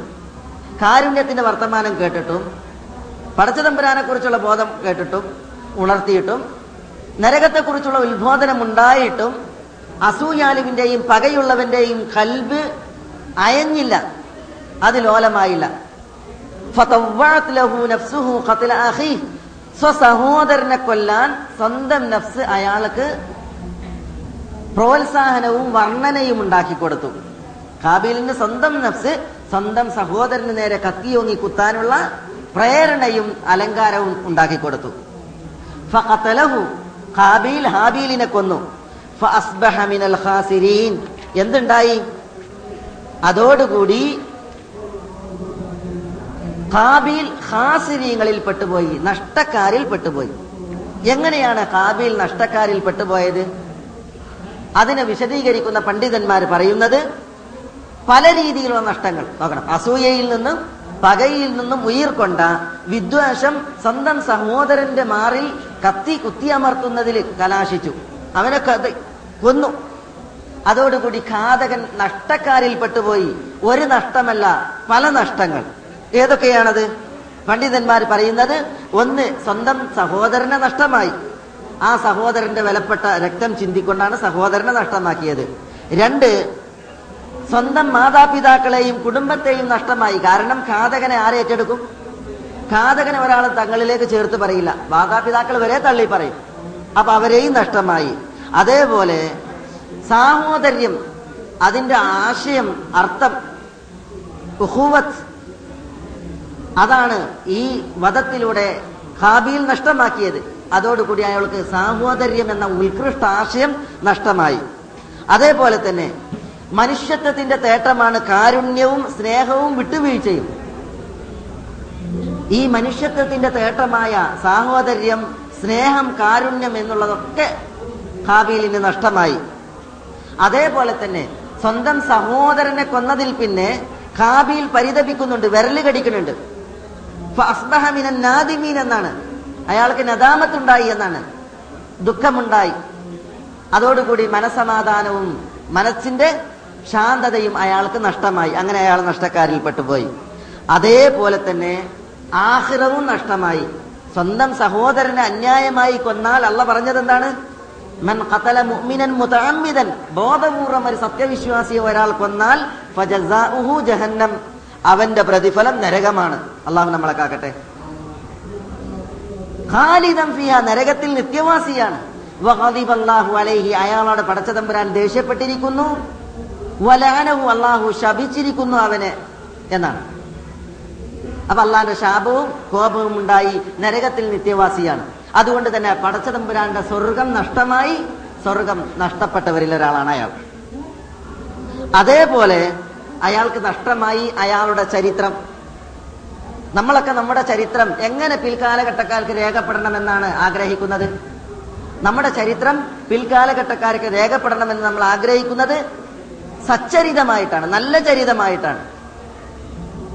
കാരുണ്യത്തിന്റെ വർത്തമാനം കേട്ടിട്ടും പടച്ചതമ്പുരാനെ കുറിച്ചുള്ള ബോധം കേട്ടിട്ടും ഉണർത്തിയിട്ടും നരകത്തെക്കുറിച്ചുള്ള ഉത്ബോധനം ഉണ്ടായിട്ടും അസൂയാലുവിന്റെയും പകയുള്ളവന്റെയും കൽബ് അയഞ്ഞില്ല അത് ലോലമായില്ല. സ്വസഹോദരനെ കൊല്ലാൻ സ്വന്തം നഫ്സ് അയാൾക്ക് പ്രോത്സാഹനവും വർണനയും ഉണ്ടാക്കി കൊടുത്തു. കാബീലിന്റെ സ്വന്തം നഫ്സ് സ്വന്തം സഹോദരന് നേരെ കത്തിയോങ്ങി കുത്താനുള്ള പ്രേരണയും അലങ്കാരവും ഉണ്ടാക്കി കൊടുത്തു. ഹാബീൽ ഹാബീലിനെ കൊന്നു. എന്തുണ്ടായി? അതോടുകൂടി കാബീൽ ഹാസിരീങ്ങളിൽ പെട്ടുപോയി നഷ്ടക്കാരിൽ പെട്ടുപോയി. എങ്ങനെയാണ് കാബീൽ നഷ്ടക്കാരിൽ പെട്ടുപോയത്? അതിനെ വിശദീകരിക്കുന്ന പണ്ഡിതന്മാർ പറയുന്നത് പല രീതിയിലുള്ള നഷ്ടങ്ങൾ. നോക്കണം. അസൂയയിൽ നിന്നും പകയിൽ നിന്നും ഉയർക്കൊണ്ട വിദ്വേഷം സ്വന്തം സഹോദരന്റെ മാറിൽ കത്തി കുത്തിയമർത്തുന്നതിൽ കലാശിച്ചു. അവനെ കഥ- കൊന്നു. അതോടുകൂടി ഘാതകൻ നഷ്ടക്കാരിൽ പെട്ടുപോയി. ഒരു നഷ്ടമല്ല പല നഷ്ടങ്ങൾ. ഏതൊക്കെയാണത്? പണ്ഡിതന്മാർ പറയുന്നത് ഒന്ന് സ്വന്തം സഹോദരനെ നഷ്ടമായി. ആ സഹോദരന്റെ വിലപ്പെട്ട രക്തം ചിന്തിക്കൊണ്ടാണ് സഹോദരനെ നഷ്ടമാക്കിയത്. രണ്ട് സ്വന്തം മാതാപിതാക്കളെയും കുടുംബത്തെയും നഷ്ടമായി. കാരണം ഘാതകനെ ആരെ ഏറ്റെടുക്കും? ഘാതകനെ ഒരാൾ തങ്ങളിലേക്ക് ചേർത്ത് പറയില്ല. മാതാപിതാക്കൾ വരെ തള്ളി പറയും. അപ്പൊ അവരെയും നഷ്ടമായി. അതേപോലെ സാഹോദര്യം അതിന്റെ ആശയം അർത്ഥം അതാണ് ഈ വധത്തിലൂടെ ഹാബിയിൽ നഷ്ടമാക്കിയത്. അതോടുകൂടി അയാൾക്ക് സാഹോദര്യം എന്ന ഉത്കൃഷ്ട ആശയം നഷ്ടമായി. അതേപോലെ തന്നെ മനുഷ്യത്വത്തിന്റെ തേട്ടമാണ് കാരുണ്യവും സ്നേഹവും വിട്ടുവീഴ്ചയും. ഈ മനുഷ്യത്വത്തിന്റെ തേട്ടമായ സാഹോദര്യം സ്നേഹം കാരുണ്യം എന്നുള്ളതൊക്കെ ഹാബീലിന് നഷ്ടമായി. അതേപോലെ തന്നെ സ്വന്തം സഹോദരനെ കൊന്നതിൽ പിന്നെ ഹാബീൽ പരിതപിക്കുന്നുണ്ട് വിരൽ കടിക്കുന്നുണ്ട്. നാദിമീൻ എന്നാണ്. അയാൾക്ക് നദാമത്തുണ്ടായി എന്നാണ്. ദുഃഖമുണ്ടായി. അതോടുകൂടി മനസമാധാനവും മനസ്സിന്റെ ശാന്തതയും അയാൾക്ക് നഷ്ടമായി. അങ്ങനെ അയാൾ നഷ്ടക്കാരിൽ പെട്ടുപോയി. അതേപോലെ തന്നെ ആഹ്റവും നഷ്ടമായി. സ്വന്തം സഹോദരനെ അന്യായമായി കൊന്നാൽ അല്ല പറഞ്ഞത് എന്താണ് മൻ ഖതല മുഅ്മിനൻ മുതഅമ്മിദൻ. ബോധപൂർവം ഒരു സത്യവിശ്വാസിയെ ഒരാൾ കൊന്നാൽ ഫജസാഉഹു ജഹന്നം. അവന്റെ പ്രതിഫലം നരകമാണ്. അള്ളാഹു നമ്മളെ കാക്കട്ടെ. ഖാലിദൻ ഫിഹ നരകത്തിൽ നിത്യവാസിയാണ്. വഗദിബല്ലാഹു അലൈഹി അയാളോട് പടച്ചതമ്പുരാൻ ദേഷ്യപ്പെട്ടിരിക്കുന്നു. വലാനഹു അള്ളാഹു ശപിച്ചിരിക്കുന്നു അവനെ എന്നാണ്. അപ്പൊ അള്ളാന്റെ ശാപവും കോപവും ഉണ്ടായി നരകത്തിൽ നിത്യവാസിയാണ്. അതുകൊണ്ട് തന്നെ പടച്ചതമ്പുരാന്റെ സ്വർഗം നഷ്ടമായി സ്വർഗം നഷ്ടപ്പെട്ടവരിൽ ഒരാളാണ് അയാൾ. അതേപോലെ അയാൾക്ക് നഷ്ടമായി അയാളുടെ ചരിത്രം. നമ്മളൊക്കെ നമ്മുടെ ചരിത്രം എങ്ങനെ പിൽക്കാലഘട്ടക്കാർക്ക് രേഖപ്പെടണമെന്നാണ് ആഗ്രഹിക്കുന്നത്? നമ്മുടെ ചരിത്രം പിൽക്കാലഘട്ടക്കാർക്ക് രേഖപ്പെടണമെന്ന് നമ്മൾ ആഗ്രഹിക്കുന്നത് സച്ചരിതമായിട്ടാണ് നല്ല ചരിതമായിട്ടാണ്.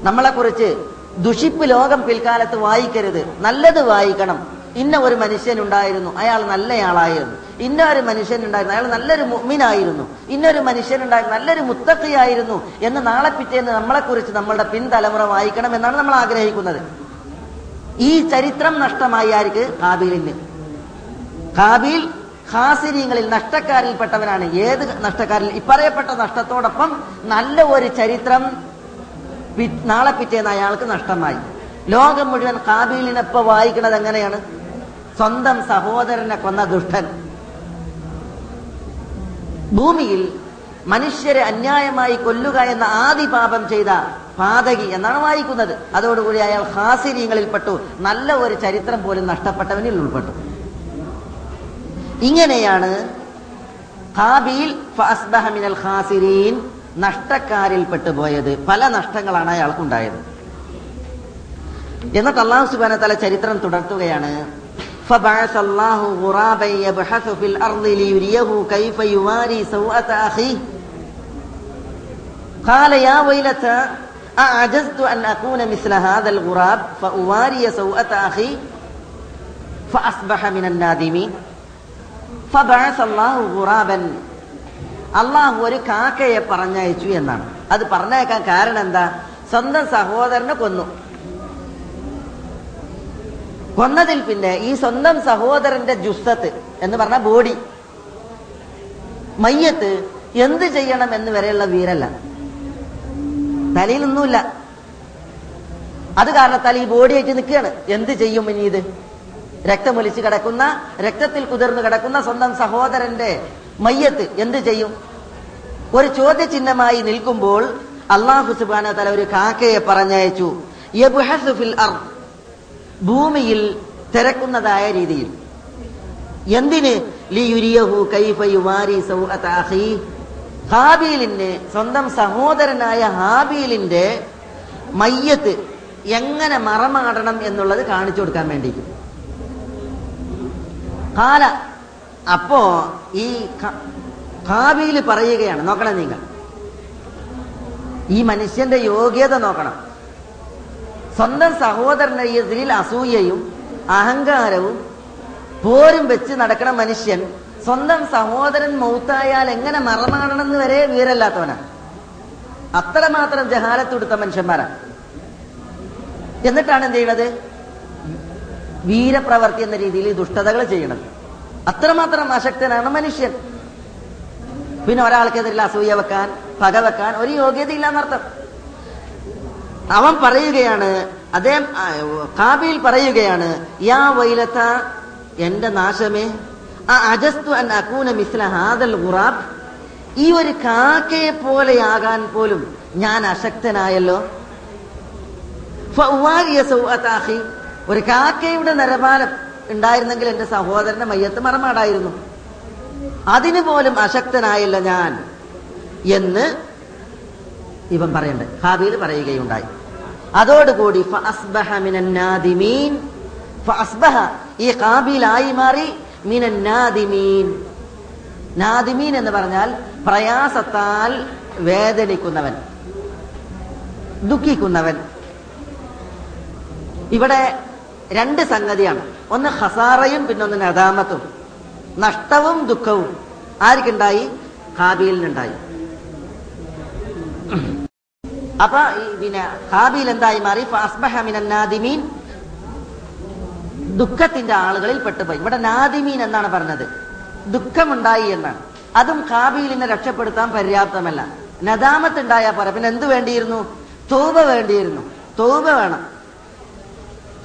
നമ്മളെക്കുറിച്ച് ദുഷിപ്പ് ലോകം പിൽക്കാലത്ത് വായിക്കരുത്. നല്ലത് വായിക്കണം. ഇന്ന ഒരു മനുഷ്യനുണ്ടായിരുന്നു അയാൾ നല്ലയാളായിരുന്നു. ഇന്ന ഒരു മനുഷ്യനുണ്ടായിരുന്നു അയാൾ നല്ലൊരു മുമ്മിനായിരുന്നു ഇന്നൊരു മനുഷ്യനുണ്ടായിരുന്നു നല്ലൊരു മുത്തഖിയായിരുന്നു എന്ന് നാളെ പിറ്റേന്ന് നമ്മളെക്കുറിച്ച് നമ്മളുടെ പിൻതലമുറ വായിക്കണം എന്നാണ് നമ്മൾ ആഗ്രഹിക്കുന്നത്. ഈ ചരിത്രം നഷ്ടമായി ആർക്ക്? കാബീലിന്. കാബീൽ ഹാസിരിയങ്ങളിൽ നഷ്ടക്കാരിൽപ്പെട്ടവനാണ്. ഏത് നഷ്ടക്കാരിൽ? ഇപ്പറയപ്പെട്ട നഷ്ടത്തോടൊപ്പം നല്ല ഒരു ചരിത്രം നാളെ പിറ്റേന്ന് അയാൾക്ക് നഷ്ടമായി. ലോകം മുഴുവൻ കാബീലിനെപ്പോ വായിക്കുന്നത് എങ്ങനെയാണ്? സ്വന്തം സഹോദരനെ കൊന്ന ദുഷ്ടൻ. ഭൂമിയിൽ മനുഷ്യരെ അന്യായമായി കൊല്ലുക എന്ന ആദി പാപം ചെയ്ത പാതകി എന്നാണ് വായിക്കുന്നത്. അതോടുകൂടി അയാൾ ഹാസിര്യങ്ങളിൽപ്പെട്ടു നല്ല ഒരു ചരിത്രം പോലും നഷ്ടപ്പെട്ടവനിൽ ഉൾപ്പെട്ടു. ഇങ്ങനെയാണ് ഹാബീൽ ഫഅസ്ബഹ മിനൽ ഖാസിരീൻ നഷ്ടക്കാരിൽ പെട്ടുപോയത് പല നഷ്ടങ്ങളാണ് അയാൾക്കുണ്ടായത് എന്നിട്ട് അള്ളാഹു സുബാന തല ചരിത്രം തുടർത്തുകയാണ് فبعث الله غرابا يبحث في الأرض ليريه كيف يواري سوءة أخيه قال يا ويلتى أعجزت أن أكون مثل هذا الغراب فأواري سوءة أخي فأصبح من النادمين ഗുറാബൻ അള്ളാഹു ഒരു കാക്കയെ പറഞ്ഞയച്ചു എന്നാണ്. അത് പറഞ്ഞേക്കാൻ കാരണം എന്താ? സ്വന്തം സഹോദരനെ കൊന്നു. കൊന്നതിൽ പിന്നെ ഈ സ്വന്തം സഹോദരന്റെ ജുസ്സത്ത് എന്ന് പറഞ്ഞ ബോഡി. മയ്യത്ത് എന്ത് ചെയ്യണം എന്ന് വരെയുള്ള വീരല്ല. തലയിലൊന്നുമില്ല. അത് കാരണത്താൽ ഈ ബോഡിയായിട്ട് നിൽക്കുകയാണ്. എന്ത് ചെയ്യും ഇനി ഇത്? രക്തമൊലിച്ച് കിടക്കുന്ന രക്തത്തിൽ കുതിർന്നു കിടക്കുന്ന സ്വന്തം സഹോദരന്റെ മയ്യത്ത് എന്ത് ചെയ്യും? ഒരു ചോദ്യചിഹ്നമായി നിൽക്കുമ്പോൾ അള്ളാഹു സുബാന തല ഒരു കാക്കയെ പറഞ്ഞയച്ചു. ഭൂമിയിൽ തിരക്കുന്നതായ രീതിയിൽ. എന്തിന്? ലിയുരിയഹു കൈഫ യുവാരി സൗഅത അഖീ ഹാബീലിന് സ്വന്തം സഹോദരനായ ഹാബീലിന്റെ മയ്യത്ത് എങ്ങനെ മറമാടണം എന്നുള്ളത് കാണിച്ചു കൊടുക്കാൻ വേണ്ടിയിട്ട് കാല. അപ്പോ ഈ കാവിയിൽ പറയുകയാണ്. നോക്കണം നിങ്ങൾ. ഈ മനുഷ്യന്റെ യോഗ്യത നോക്കണം. സ്വന്തം സഹോദരനെ എതിരിൽ അസൂയയും അഹങ്കാരവും പോരും വെച്ച് നടക്കണ മനുഷ്യൻ സ്വന്തം സഹോദരൻ മൗത്തായാൽ എങ്ങനെ മറമാണെന്ന് വരെ വിവരമില്ലാത്തവനാണ് അത്രമാത്രം ജഹാലത്തുടുത്ത മനുഷ്യന്മാരാണ് എന്നിട്ടാണ് എന്ത് ചെയ്യണത്? വീരപ്രവർത്തി എന്ന രീതിയിൽ ദുഷ്ടതകൾ ചെയ്യണത് അത്രമാത്രം അശക്തനാണ് മനുഷ്യൻ. പിന്നെ ഒരാൾക്കെതിരിൽ അസൂയ വെക്കാൻ പക വെക്കാൻ ഒരു യോഗ്യതയില്ല എന്നർത്ഥം. അവൻ പറയുകയാണ് അദ്ദേഹം കാബിയിൽ പറയുകയാണ് യാ വൈലത്ത എന്റെ നാശമേ ആ അജസ്തു അൻ അക്കൂന മിസ്ല ഹാദൽ ഖുറാബ് ഈ ഒരു കാക്കയെ പോലെയാകാൻ പോലും ഞാൻ അശക്തനായല്ലോ. ഒരു കാക്കയുടെ നിലപാലം ഉണ്ടായിരുന്നെങ്കിൽ എന്റെ സഹോദരന്റെ മയ്യത്ത് മറമാടായിരുന്നു. അതിന് പോലും അശക്തനായില്ല ഞാൻ എന്ന് ഇവൻ പറയണ്ടേ. ഹാബീൽ പറയുകയുണ്ടായി. അതോടുകൂടി ഈ കാബിലായി മാറി നാദിമീൻ. നാദിമീൻ എന്ന് പറഞ്ഞാൽ പ്രയാസത്താൽ വേദനിക്കുന്നവൻ ദുഃഖിക്കുന്നവൻ. ഇവിടെ രണ്ട് സംഗതിയാണ്. ഒന്ന് ഹസാറയും പിന്നെ ഒന്ന് നദാമത്തും. നഷ്ടവും ദുഃഖവും. ആർക്കുണ്ടായി? കാബീലിനുണ്ടായി അപ്പൊ പിന്നെ ഹാബിയിൽ എന്തായി മാറി നാദിമീൻ. ദുഃഖത്തിന്റെ ആളുകളിൽ പെട്ടുപോയി. ഇവിടെ നാദിമീൻ എന്നാണ് പറഞ്ഞത്. ദുഃഖമുണ്ടായി എന്നാണ്. അതും കാബിലിനെ രക്ഷപ്പെടുത്താൻ പര്യാപ്തമല്ല. നദാമത്ത് ഉണ്ടായാൽ പോരാ. പിന്നെ എന്ത് വേണ്ടിയിരുന്നു? തോബ വേണ്ടിയിരുന്നു. തോബ വേണം.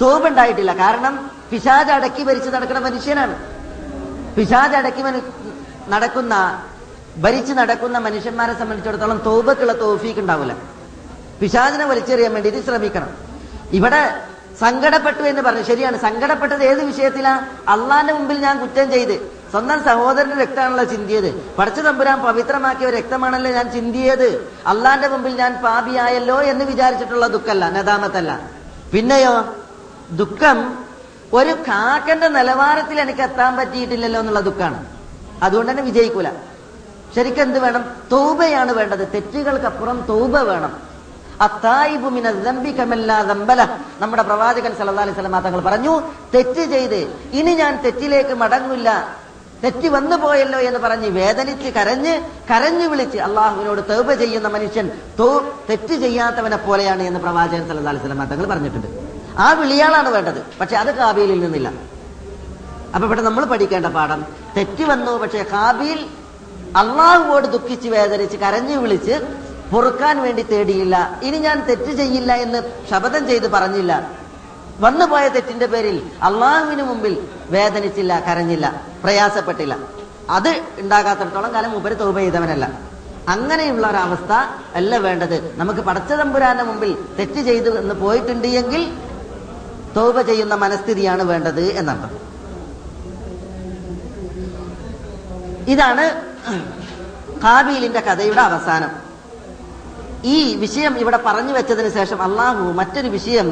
തോപ ഉണ്ടായിട്ടില്ല കാരണം പിശാജ് അടക്കി ഭരിച്ച് നടക്കുന്ന മനുഷ്യനാണ്. പിശാജ് അടക്കി നടക്കുന്ന ഭരിച്ച് നടക്കുന്ന മനുഷ്യന്മാരെ സംബന്ധിച്ചിടത്തോളം തോപക്കുള്ള തോഫീക്ക് ഉണ്ടാവില്ല. പിശാചിനെ വലിച്ചെറിയാൻ വേണ്ടിയിട്ട് ശ്രമിക്കണം. ഇവിടെ സങ്കടപ്പെട്ടു എന്ന് പറഞ്ഞു. ശരിയാണ്. സങ്കടപ്പെട്ടത് ഏത് വിഷയത്തിലാ? അള്ളാന്റെ മുമ്പിൽ ഞാൻ കുറ്റം ചെയ്ത് സ്വന്തം സഹോദരന്റെ രക്തമാണല്ലോ ചിന്തിയത്. പഠിച്ചു തമ്പുരാൻ പവിത്രമാക്കിയ രക്തമാണല്ലോ ഞാൻ ചിന്തിയത്. അള്ളാന്റെ മുമ്പിൽ ഞാൻ പാപിയായല്ലോ എന്ന് വിചാരിച്ചിട്ടുള്ള ദുഃഖല്ല നദാമത്തല്ല. പിന്നെയോ? ദുഃഖം ഒരു കാക്കന്റെ നിലവാരത്തിൽ എനിക്ക് എത്താൻ പറ്റിയിട്ടില്ലല്ലോ എന്നുള്ള ദുഃഖമാണ് അതുകൊണ്ട് തന്നെ വിജയിക്കൂല. ശരിക്കും എന്ത് വേണം? തൗബയാണ് വേണ്ടത്. തെറ്റുകൾക്കപ്പുറം തൗബ വേണം. നമ്മുടെ പ്രവാചകൻ സല്ലല്ലാഹു അലൈഹി വസല്ലം തങ്ങൾ പറഞ്ഞു തെറ്റ് ചെയ്ത് ഇനി ഞാൻ തെറ്റിലേക്ക് മടങ്ങില്ല. തെറ്റ് വന്നു പോയല്ലോ എന്ന് പറഞ്ഞ് വേദനിച്ച് കരഞ്ഞ് കരഞ്ഞു വിളിച്ച് അള്ളാഹുവിനോട് തൗബ ചെയ്യുന്ന മനുഷ്യൻ തെറ്റ് ചെയ്യാത്തവനെ പോലെയാണ് എന്ന് പ്രവാചകൻ സല്ലല്ലാഹു അലൈഹി വസല്ലം തങ്ങൾ പറഞ്ഞിട്ടുണ്ട്. ആ വിളിയാളാണ് വേണ്ടത്. പക്ഷെ അത് കാബീലിൽ നിന്നില്ല. അപ്പൊ ഇവിടെ നമ്മൾ പഠിക്കേണ്ട പാഠം തെറ്റി വന്നു പക്ഷെ കാബീൽ അള്ളാഹുവോട് ദുഃഖിച്ച് വേദനിച്ച് കരഞ്ഞു വിളിച്ച് പൊറുക്കാൻ വേണ്ടി തേടിയില്ല. ഇനി ഞാൻ തെറ്റ് ചെയ്യില്ല എന്ന് ശപഥം ചെയ്ത് പറഞ്ഞില്ല. വന്നുപോയ തെറ്റിന്റെ പേരിൽ അള്ളാഹുവിന് മുമ്പിൽ വേദനിച്ചില്ല കരഞ്ഞില്ല പ്രയാസപ്പെട്ടില്ല. അത് ഉണ്ടാകാത്തിടത്തോളം കാലം ഉപരി തൗബ ചെയ്തവനല്ല. അങ്ങനെയുള്ള ഒരവസ്ഥ അല്ല വേണ്ടത്. നമുക്ക് പടച്ച തമ്പുരാന്റെ മുമ്പിൽ തെറ്റ് ചെയ്തു എന്ന് പോയിട്ടുണ്ട് എങ്കിൽ തൗബ ചെയ്യുന്ന മനസ്ഥിതിയാണ് വേണ്ടത് എന്നർത്ഥം ഇതാണ് കാബീലിന്റെ കഥയുടെ അവസാനം ഈ വിഷയം ഇവിടെ പറഞ്ഞു വെച്ചതിന് ശേഷം അള്ളാഹു മറ്റൊരു വിഷയം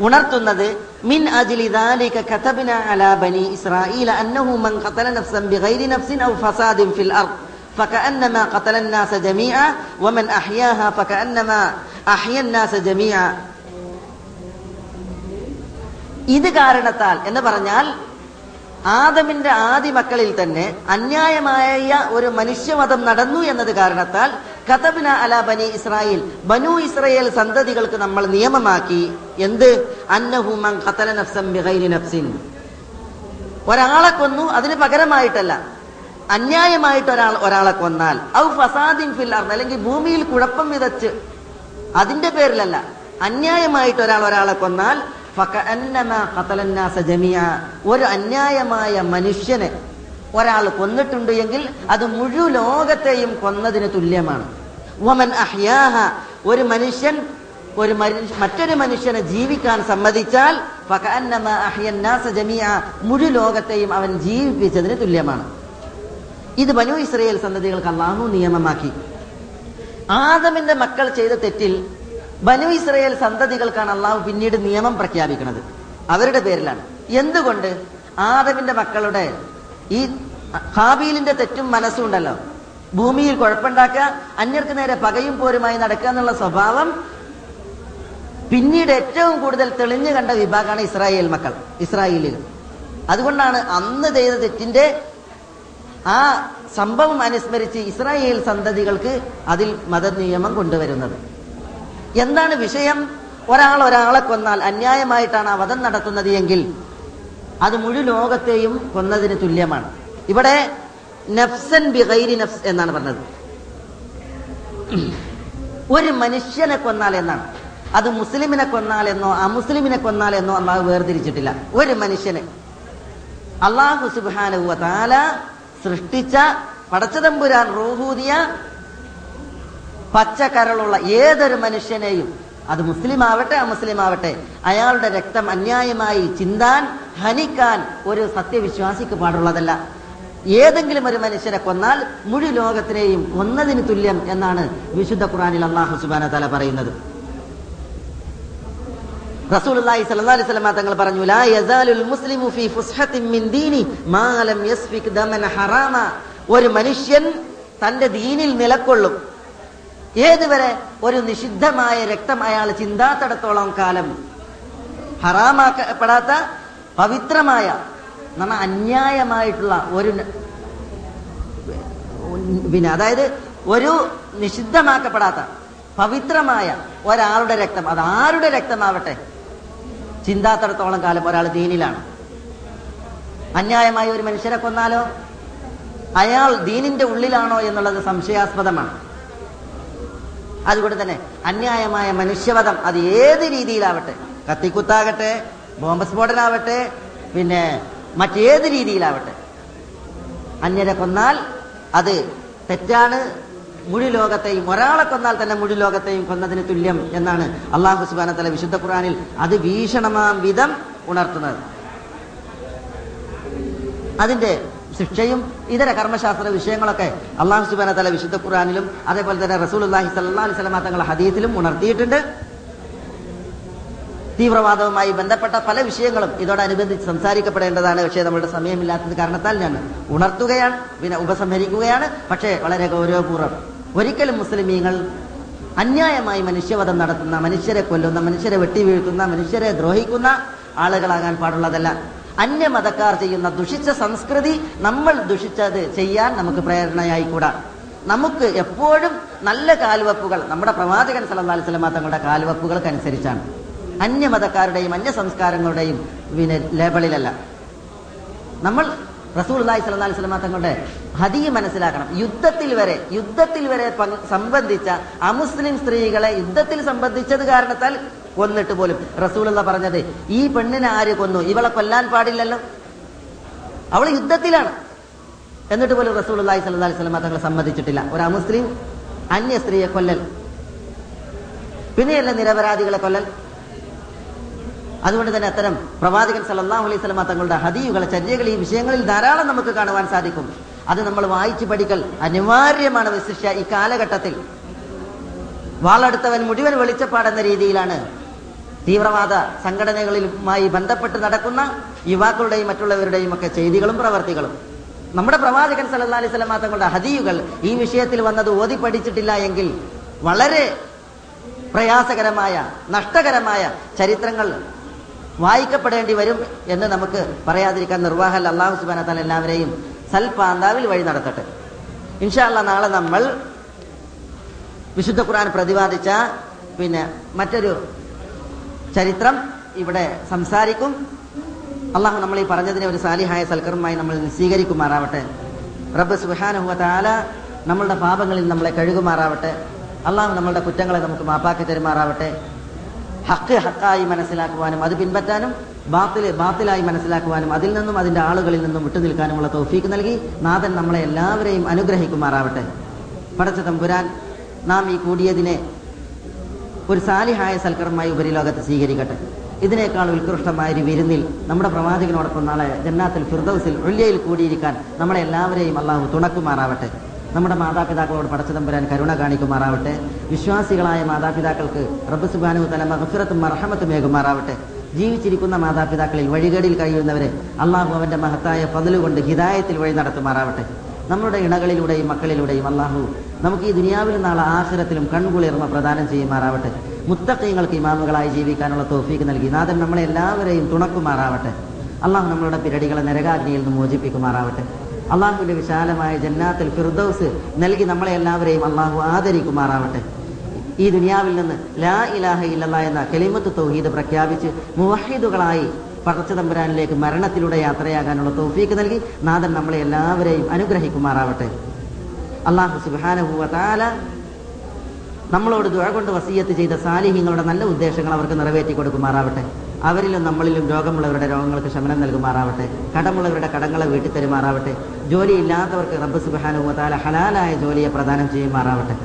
ഉണർത്തുന്നത് മിൻ അജ്ലി ذلك كتبنا على بني إسرائيل أنه من قتل نفسا بغير نفس أو فساد في الأرض فكأنما قتل الناس جميعا ومن أحياها فكأنما أحيا الناس جميعا ഇത് കാരണത്താൽ എന്ന് പറഞ്ഞാൽ ആദമിന്റെ ആദി മക്കളിൽ തന്നെ അന്യായമായ ഒരു മനുഷ്യമതം നടന്നു എന്നത് കാരണത്താൽ കതബിന അല ബനി ഇസ്രായേൽ ബനു ഇസ്രായേൽ സന്തതികൾക്ക് നമ്മൾ നിയമമാക്കി. എന്ത്? അന്നഹുമൻ ഖതല നഫ്സൻ ഒരാളെ കൊന്നു അതിന് പകരമായിട്ടല്ല. അന്യായമായിട്ട് ഒരാൾ ഒരാളെ കൊന്നാൽ. ഔ ഫസാദിൻ ഫിൽ അല്ലെങ്കിൽ ഭൂമിയിൽ കുഴപ്പം വിതച്ച്. അതിന്റെ പേരിലല്ല. അന്യായമായിട്ട് ഒരാൾ ഒരാളെ കൊന്നാൽ. ഒരു അന്യായമായ മനുഷ്യനെ ഒരാൾ കൊന്നിട്ടുണ്ട് എങ്കിൽ അത് മുഴു ലോകത്തെയും കൊന്നതിന് തുല്യമാണ്. വമൻ അഹ്യാഹ. ഒരു മനുഷ്യൻ ഒരു മറ്റൊരു മനുഷ്യനെ ജീവിക്കാൻ സമ്മതിച്ചാൽ. മുഴു ലോകത്തെയും അവൻ ജീവിപ്പിച്ചതിന് തുല്യമാണ്. ഇത് ബനു ഇസ്രയേൽ സന്തതികൾക്ക് അള്ളാഹു നിയമമാക്കി. ആദമിന്റെ മക്കൾ ചെയ്ത തെറ്റിൽ ബനു ഇസ്രയേൽ സന്തതികൾക്കാണ് അള്ളാഹു പിന്നീട് നിയമം പ്രഖ്യാപിക്കുന്നത്. അവരുടെ പേരിലാണ്. എന്തുകൊണ്ട്? ആദവിന്റെ മക്കളുടെ ഈ ഹാബീലിന്റെ തെറ്റും മനസ്സും ഉണ്ടല്ലോ. ഭൂമിയിൽ കുഴപ്പമുണ്ടാക്കുക അന്യർക്ക് നേരെ പകയും പോരുമായി നടക്കുക എന്നുള്ള സ്വഭാവം പിന്നീട് ഏറ്റവും കൂടുതൽ തെളിഞ്ഞു കണ്ട വിഭാഗമാണ് ഇസ്രായേൽ മക്കൾ ഇസ്രായേലിൽ അതുകൊണ്ടാണ് അന്ന് ചെയ്ത തെറ്റിന്റെ ആ സംഭവം അനുസ്മരിച്ച് ഇസ്രായേൽ സന്തതികൾക്ക് അതിൽ മതനിയമം കൊണ്ടുവരുന്നത്. എന്താണ് വിഷയം? ഒരാൾ ഒരാളെ കൊന്നാൽ അന്യായമായിട്ടാണ് ആ വധം നടത്തുന്നത് എങ്കിൽ അത് മുഴു ലോകത്തെയും കൊന്നതിന് തുല്യമാണ്. ഇവിടെ നഫ്സൻ ബിഗൈരി നഫ്സ് എന്നാണ് പറഞ്ഞത്. ഒരു മനുഷ്യനെ കൊന്നാൽ എന്നാണ്. അത് മുസ്ലിമിനെ കൊന്നാൽ എന്നോ അമുസ്ലിമിനെ കൊന്നാൽ എന്നോ അള്ളാഹു വേർതിരിച്ചിട്ടില്ല. ഒരു മനുഷ്യനെ. അള്ളാഹു സുബാനുവ താല സൃഷ്ടിച്ച പടച്ചതമ്പുരാൻ റൂഹൂദിയ പച്ചക്കരളുള്ള ഏതൊരു മനുഷ്യനെയും അത് മുസ്ലിം ആവട്ടെ അമുസ്ലിം ആവട്ടെ അയാളുടെ രക്തം അന്യായമായി ചിന്താൻ ഹനിക്കാൻ ഒരു സത്യവിശ്വാസിക്ക് പാടുള്ളതല്ല. ഏതെങ്കിലും ഒരു മനുഷ്യരെ കൊന്നാൽ മുഴു ലോകത്തിനെയും കൊന്നതിന് തുല്യം എന്നാണ് വിശുദ്ധ ഖുറാനിൽ അള്ളാഹു സുബാന തല പറയുന്നത്. റസൂലുള്ളാഹി അലൈഹി വസല്ലം തങ്ങൾ പറഞ്ഞു ലാ യസാലുൽ മിൻ ദീനി ദമൻ ഹറാമ. ഒരു മനുഷ്യൻ തന്റെ ദീനിൽ നിലക്കൊള്ളും. ഏതുവരെ ഒരു നിഷിദ്ധമായ രക്തം അയാൾ ചിന്താത്തടത്തോളം കാലം ഹറാമാക്കപ്പെടാത്ത പവിത്രമായ നമ്മ അന്യായമായിട്ടുള്ള ഒരു പിന്നെ അതായത് ഒരു നിഷിദ്ധമാക്കപ്പെടാത്ത പവിത്രമായ ഒരാളുടെ രക്തം അത് ആരുടെ രക്തമാവട്ടെ? ചിന്താത്തടത്തോളം കാലം ഒരാൾ ദീനിലാണ്. അന്യായമായി ഒരു മനുഷ്യനെ കൊന്നാലോ? അയാൾ ദീനിന്റെ ഉള്ളിലാണോ എന്നുള്ളത് സംശയാസ്പദമാണ്. അതുകൊണ്ട് തന്നെ അന്യായമായ മനുഷ്യവധം അത് ഏത് രീതിയിലാവട്ടെ? കത്തിക്കുത്താകട്ടെ ബോംബ് സ്ഫോടനാവട്ടെ പിന്നെ മറ്റേത് രീതിയിലാവട്ടെ. അന്യരെ കൊന്നാൽ അത് തെറ്റാണ്. മുഴു ലോകത്തെയും ഒരാളെ കൊന്നാൽ തന്നെ മുഴു ലോകത്തെയും കൊന്നതിന് തുല്യം എന്നാണ് അള്ളാഹു സുബാന തല വിശുദ്ധ ഖുറാനിൽ അത് ഭീഷണമാം വിധം ഉണർത്തുന്നത്. അതിന്റെ ശിക്ഷയും ഇതര കർമ്മശാസ്ത്ര വിഷയങ്ങളൊക്കെ അള്ളാഹു സുബാന തല വിശുദ്ധ ഖുറാനിലും അതേപോലെ തന്നെ റസൂൽ അള്ളാഹി സല്ലാ അലൈഹി സ്വലമാ തങ്ങളുടെ ഹദീസിലും ഉണർത്തിയിട്ടുണ്ട്. തീവ്രവാദവുമായി ബന്ധപ്പെട്ട പല വിഷയങ്ങളും ഇതോടനുബന്ധിച്ച് സംസാരിക്കപ്പെടേണ്ടതാണ്. പക്ഷേ നമ്മുടെ സമയമില്ലാത്തത് കാരണത്താൽ ഞാൻ ഉണർത്തുകയാണ് പിന്നെ ഉപസംഹരിക്കുകയാണ്. പക്ഷേ വളരെ ഗൗരവപൂർവം. ഒരിക്കലും മുസ്ലിമീങ്ങൾ അന്യായമായി മനുഷ്യവധം നടത്തുന്ന മനുഷ്യരെ കൊല്ലുന്ന മനുഷ്യരെ വെട്ടിവീഴ്ത്തുന്ന മനുഷ്യരെ ദ്രോഹിക്കുന്ന ആളുകളാകാൻ പാടുള്ളതല്ല. അന്യമതക്കാർ ചെയ്യുന്ന ദുഷിച്ച സംസ്കൃതി നമ്മൾ ദുഷിച്ചത് ചെയ്യാൻ നമുക്ക് പ്രേരണയായിക്കൂടാ. നമുക്ക് എപ്പോഴും നല്ല കാൽവപ്പുകൾ നമ്മുടെ പ്രവാചകൻ സല്ലല്ലാഹു അലൈഹി വസല്ലമ തങ്ങളുടെ കാൽവപ്പുകൾക്കനുസരിച്ചാണ്. അന്യമതക്കാരുടെയും അന്യ സംസ്കാരങ്ങളുടെയും പിന്നെ ലേബളിലല്ല. നമ്മൾ റസൂൽ അള്ളാഹി സ്വല്ലല്ലാഹി അലൈഹി വസല്ലമ തങ്ങളുടെ ഹദീ മനസ്സിലാക്കണം. യുദ്ധത്തിൽ വരെ യുദ്ധത്തിൽ വരെ സംബന്ധിച്ച അമുസ്ലിം സ്ത്രീകളെ യുദ്ധത്തിൽ സംബന്ധിച്ചത് കാരണത്താൽ കൊന്നിട്ട് പോലും. റസൂൽ റസൂലുള്ള പറഞ്ഞത് ഈ പെണ്ണിനെ ആര് കൊന്നു? ഇവളെ കൊല്ലാൻ പാടില്ലല്ലോ. അവൾ യുദ്ധത്തിലാണ്. എന്നിട്ട് പോലും റസൂൽ അള്ളാഹി സ്വല്ലല്ലാഹി അലൈഹി വസല്ലമ തങ്ങളെ സമ്മതിച്ചിട്ടില്ല. ഒരു അമുസ്ലിം അന്യ സ്ത്രീയെ കൊല്ലൽ. പിന്നെയല്ല നിരപരാധികളെ കൊല്ലൽ. അതുകൊണ്ട് തന്നെ അത്തരം പ്രവാചകൻ സല്ലല്ലാഹു അലൈഹി സ്വലമ തങ്ങളുടെ ഹദീയുകളെ ചര്യകൾ ഈ വിഷയങ്ങളിൽ ധാരാളം നമുക്ക് കാണുവാൻ സാധിക്കും. അത് നമ്മൾ വായിച്ചു പഠിക്കൽ അനിവാര്യമാണ് വിശിഷ്യ ഈ കാലഘട്ടത്തിൽ. വാളെടുത്തവൻ മുഴുവൻ വെളിച്ചപ്പാടെന്ന രീതിയിലാണ് തീവ്രവാദ സംഘടനകളുമായി ബന്ധപ്പെട്ട് നടക്കുന്ന യുവാക്കളുടെയും മറ്റുള്ളവരുടെയും ഒക്കെ ചെയ്തികളും പ്രവർത്തികളും. നമ്മുടെ പ്രവാചകൻ സല്ലാ അലൈഹി സ്വലമ തങ്ങളുടെ ഹദീയുകൾ ഈ വിഷയത്തിൽ വന്നത് ഓതി പഠിച്ചിട്ടില്ല എങ്കിൽ വളരെ പ്രയാസകരമായ നഷ്ടകരമായ ചരിത്രങ്ങൾ വായിക്കപ്പെടേണ്ടി വരും എന്ന് നമുക്ക് പറയാതിരിക്കാൻ നിർവാഹൽ അള്ളാഹു സുബാന താൽ എല്ലാവരെയും സൽപാന്താവിൽ വഴി നടത്തട്ടെ. ഇൻഷാല്ല നാളെ നമ്മൾ വിശുദ്ധ ഖുർആൻ പ്രതിപാദിച്ച പിന്നെ മറ്റൊരു ചരിത്രം ഇവിടെ സംസാരിക്കും. അള്ളാഹു നമ്മൾ ഈ പറഞ്ഞതിനെ ഒരു സാലിഹായ സൽക്കർമ്മമായി നമ്മൾ സ്വീകരിക്കുമാറാവട്ടെ. റബ്ബ് സുബാനുഹുവ താല നമ്മളുടെ പാപങ്ങളിൽ നമ്മളെ കഴുകുമാറാവട്ടെ. അള്ളാഹു നമ്മളുടെ കുറ്റങ്ങളെ നമുക്ക് മാപ്പാക്കി തരുമാറാവട്ടെ. ഹക്ക് ഹക്കായി മനസ്സിലാക്കുവാനും അത് പിൻപറ്റാനും ബാത്തിൽ ബാത്തിലായി മനസ്സിലാക്കുവാനും അതിൽ നിന്നും അതിന്റെ ആളുകളിൽ നിന്നും വിട്ടുനിൽക്കാനുമുള്ള തൗഫീക്ക് നൽകി നാഥൻ നമ്മളെ എല്ലാവരെയും അനുഗ്രഹിക്കുമാറാവട്ടെ. പടച്ച തമ്പുരാൻ നാം ഈ കൂടിയതിനെ ഒരു സാലിഹായ സൽക്കരമായി ഉപരിലോകത്ത് സ്വീകരിക്കട്ടെ. ഇതിനേക്കാൾ ഉത്കൃഷ്ടമായ ഒരു വിരുന്നിൽ നമ്മുടെ പ്രവാചകനോടൊപ്പം നാളെ ജന്നാത്തിൽ ഫിർദൌസിൽ ഒല്യയിൽ കൂടിയിരിക്കാൻ നമ്മളെ എല്ലാവരെയും അള്ളാഹു തുണക്കുമാറാവട്ടെ. നമ്മുടെ മാതാപിതാക്കളോട് പടച്ചതമ്പുരാൻ കരുണ കാണിക്കുമാറാവട്ടെ. വിശ്വാസികളായ മാതാപിതാക്കൾക്ക് റബ്ബ് സുബാനു തല മഹഫിറത്തും മർഹമത്തും ഏകുമാറാവട്ടെ. ജീവിച്ചിരിക്കുന്ന മാതാപിതാക്കളിൽ വഴികേടിൽ കഴിയുന്നവരെ അള്ളാഹു അവന്റെ മഹത്തായ പതിലുകൊണ്ട് ഹിതായത്തിൽ വഴി നടത്തുമാറാവട്ടെ. നമ്മുടെ ഇണകളിലൂടെയും മക്കളിലൂടെയും അള്ളാഹു നമുക്ക് ഈ ദുനിയാവിലും നാളെ ആഖിറത്തിലും കൺകുളിർമ പ്രദാനം ചെയ്യുമാറാവട്ടെ. മുത്തക്കയങ്ങൾക്ക് ഇമാമുകളായി ജീവിക്കാനുള്ള തോഫീക്ക് നൽകി നാഥൻ നമ്മളെ എല്ലാവരെയും തുണക്കുമാറാവട്ടെ. അള്ളാഹു നമ്മളുടെ പിരടികളെ നരകാഗ്നിയിൽ നിന്ന് മോചിപ്പിക്കുമാറാവട്ടെ. അള്ളാഹുവിന്റെ വിശാലമായ ജന്നാത്തിൽ ഫിർദൌസ് നൽകി നമ്മളെ എല്ലാവരെയും അള്ളാഹു ആദരിക്കുമാറാവട്ടെ. ഈ ദുനിയാവിൽ നിന്ന് ലാ ഇലാഹ ഇല്ലല്ല എന്ന കെലിമത്ത് തൗഹീദ് പ്രഖ്യാപിച്ച് മുവഹിദുകളായി പടച്ചതമ്പുരാനിലേക്ക് മരണത്തിലൂടെ യാത്രയാകാനുള്ള തൗഫീക്ക് നൽകി നാഥൻ നമ്മളെ എല്ലാവരെയും അനുഗ്രഹിക്കുമാറാവട്ടെ. അള്ളാഹു സുബാനഹുവ താല നമ്മളോട് ദുഴ കൊണ്ട് വസീയത്ത് ചെയ്ത സാലിഹ്യങ്ങളുടെ നല്ല ഉദ്ദേശങ്ങൾ അവർക്ക് നിറവേറ്റി കൊടുക്കുമാറാവട്ടെ അവരിലും നമ്മളിലും രോഗമുള്ളവരുടെ രോഗങ്ങൾക്ക് ശമനം നൽകുമാറാവട്ടെ കടമുള്ളവരുടെ കടങ്ങളെ വീട്ടിൽ തരുമാറാവട്ടെ ജോലിയില്ലാത്തവർക്ക് റബ്ബ് സുബാനുവ താല ഹലാലായ ജോലിയെ പ്രദാനം ചെയ്യുമാറാവട്ടെ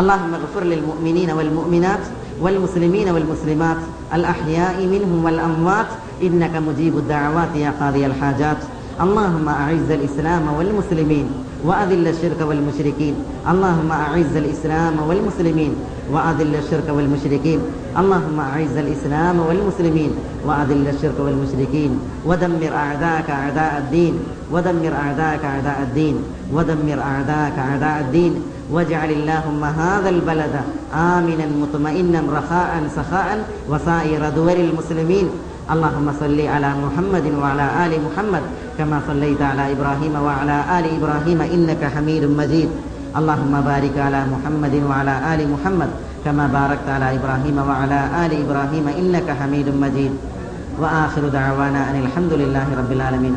اللهم اغفر للمؤمنين والمؤمنات والمسلمين والمسلمات الأحياء منهم والأموات إنك مجيب الدعوات يا قاضي الحاجات اللهم أعز الإسلام والمسلمين وأذل الشرك والمشركين. اللهم أعز الإسلام والمسلمين. وأذل الشرك والمشركين. اللهم أعز الإسلام والمسلمين. وأذل الشرك والمشركين. ودمر أعداءك أعداء الدين. ودمر أعداءك أعداء الدين. ودمر أعداءك أعداء الدين. واجعل اللهم هذا البلد آمنا مطمئنا رخاء سخاء وسائر دول المسلمين. اللهم صل على محمد وعلى آل محمد كما صليت على إبراهيم وعلى آل إبراهيم إنك حميد مجيد. اللهم بارك على محمد وعلى آل محمد كما باركت على إبراهيم وعلى آل إبراهيم إنك حميد مجيد. وآخر دعوانا أن الحمد لله رب العالمين.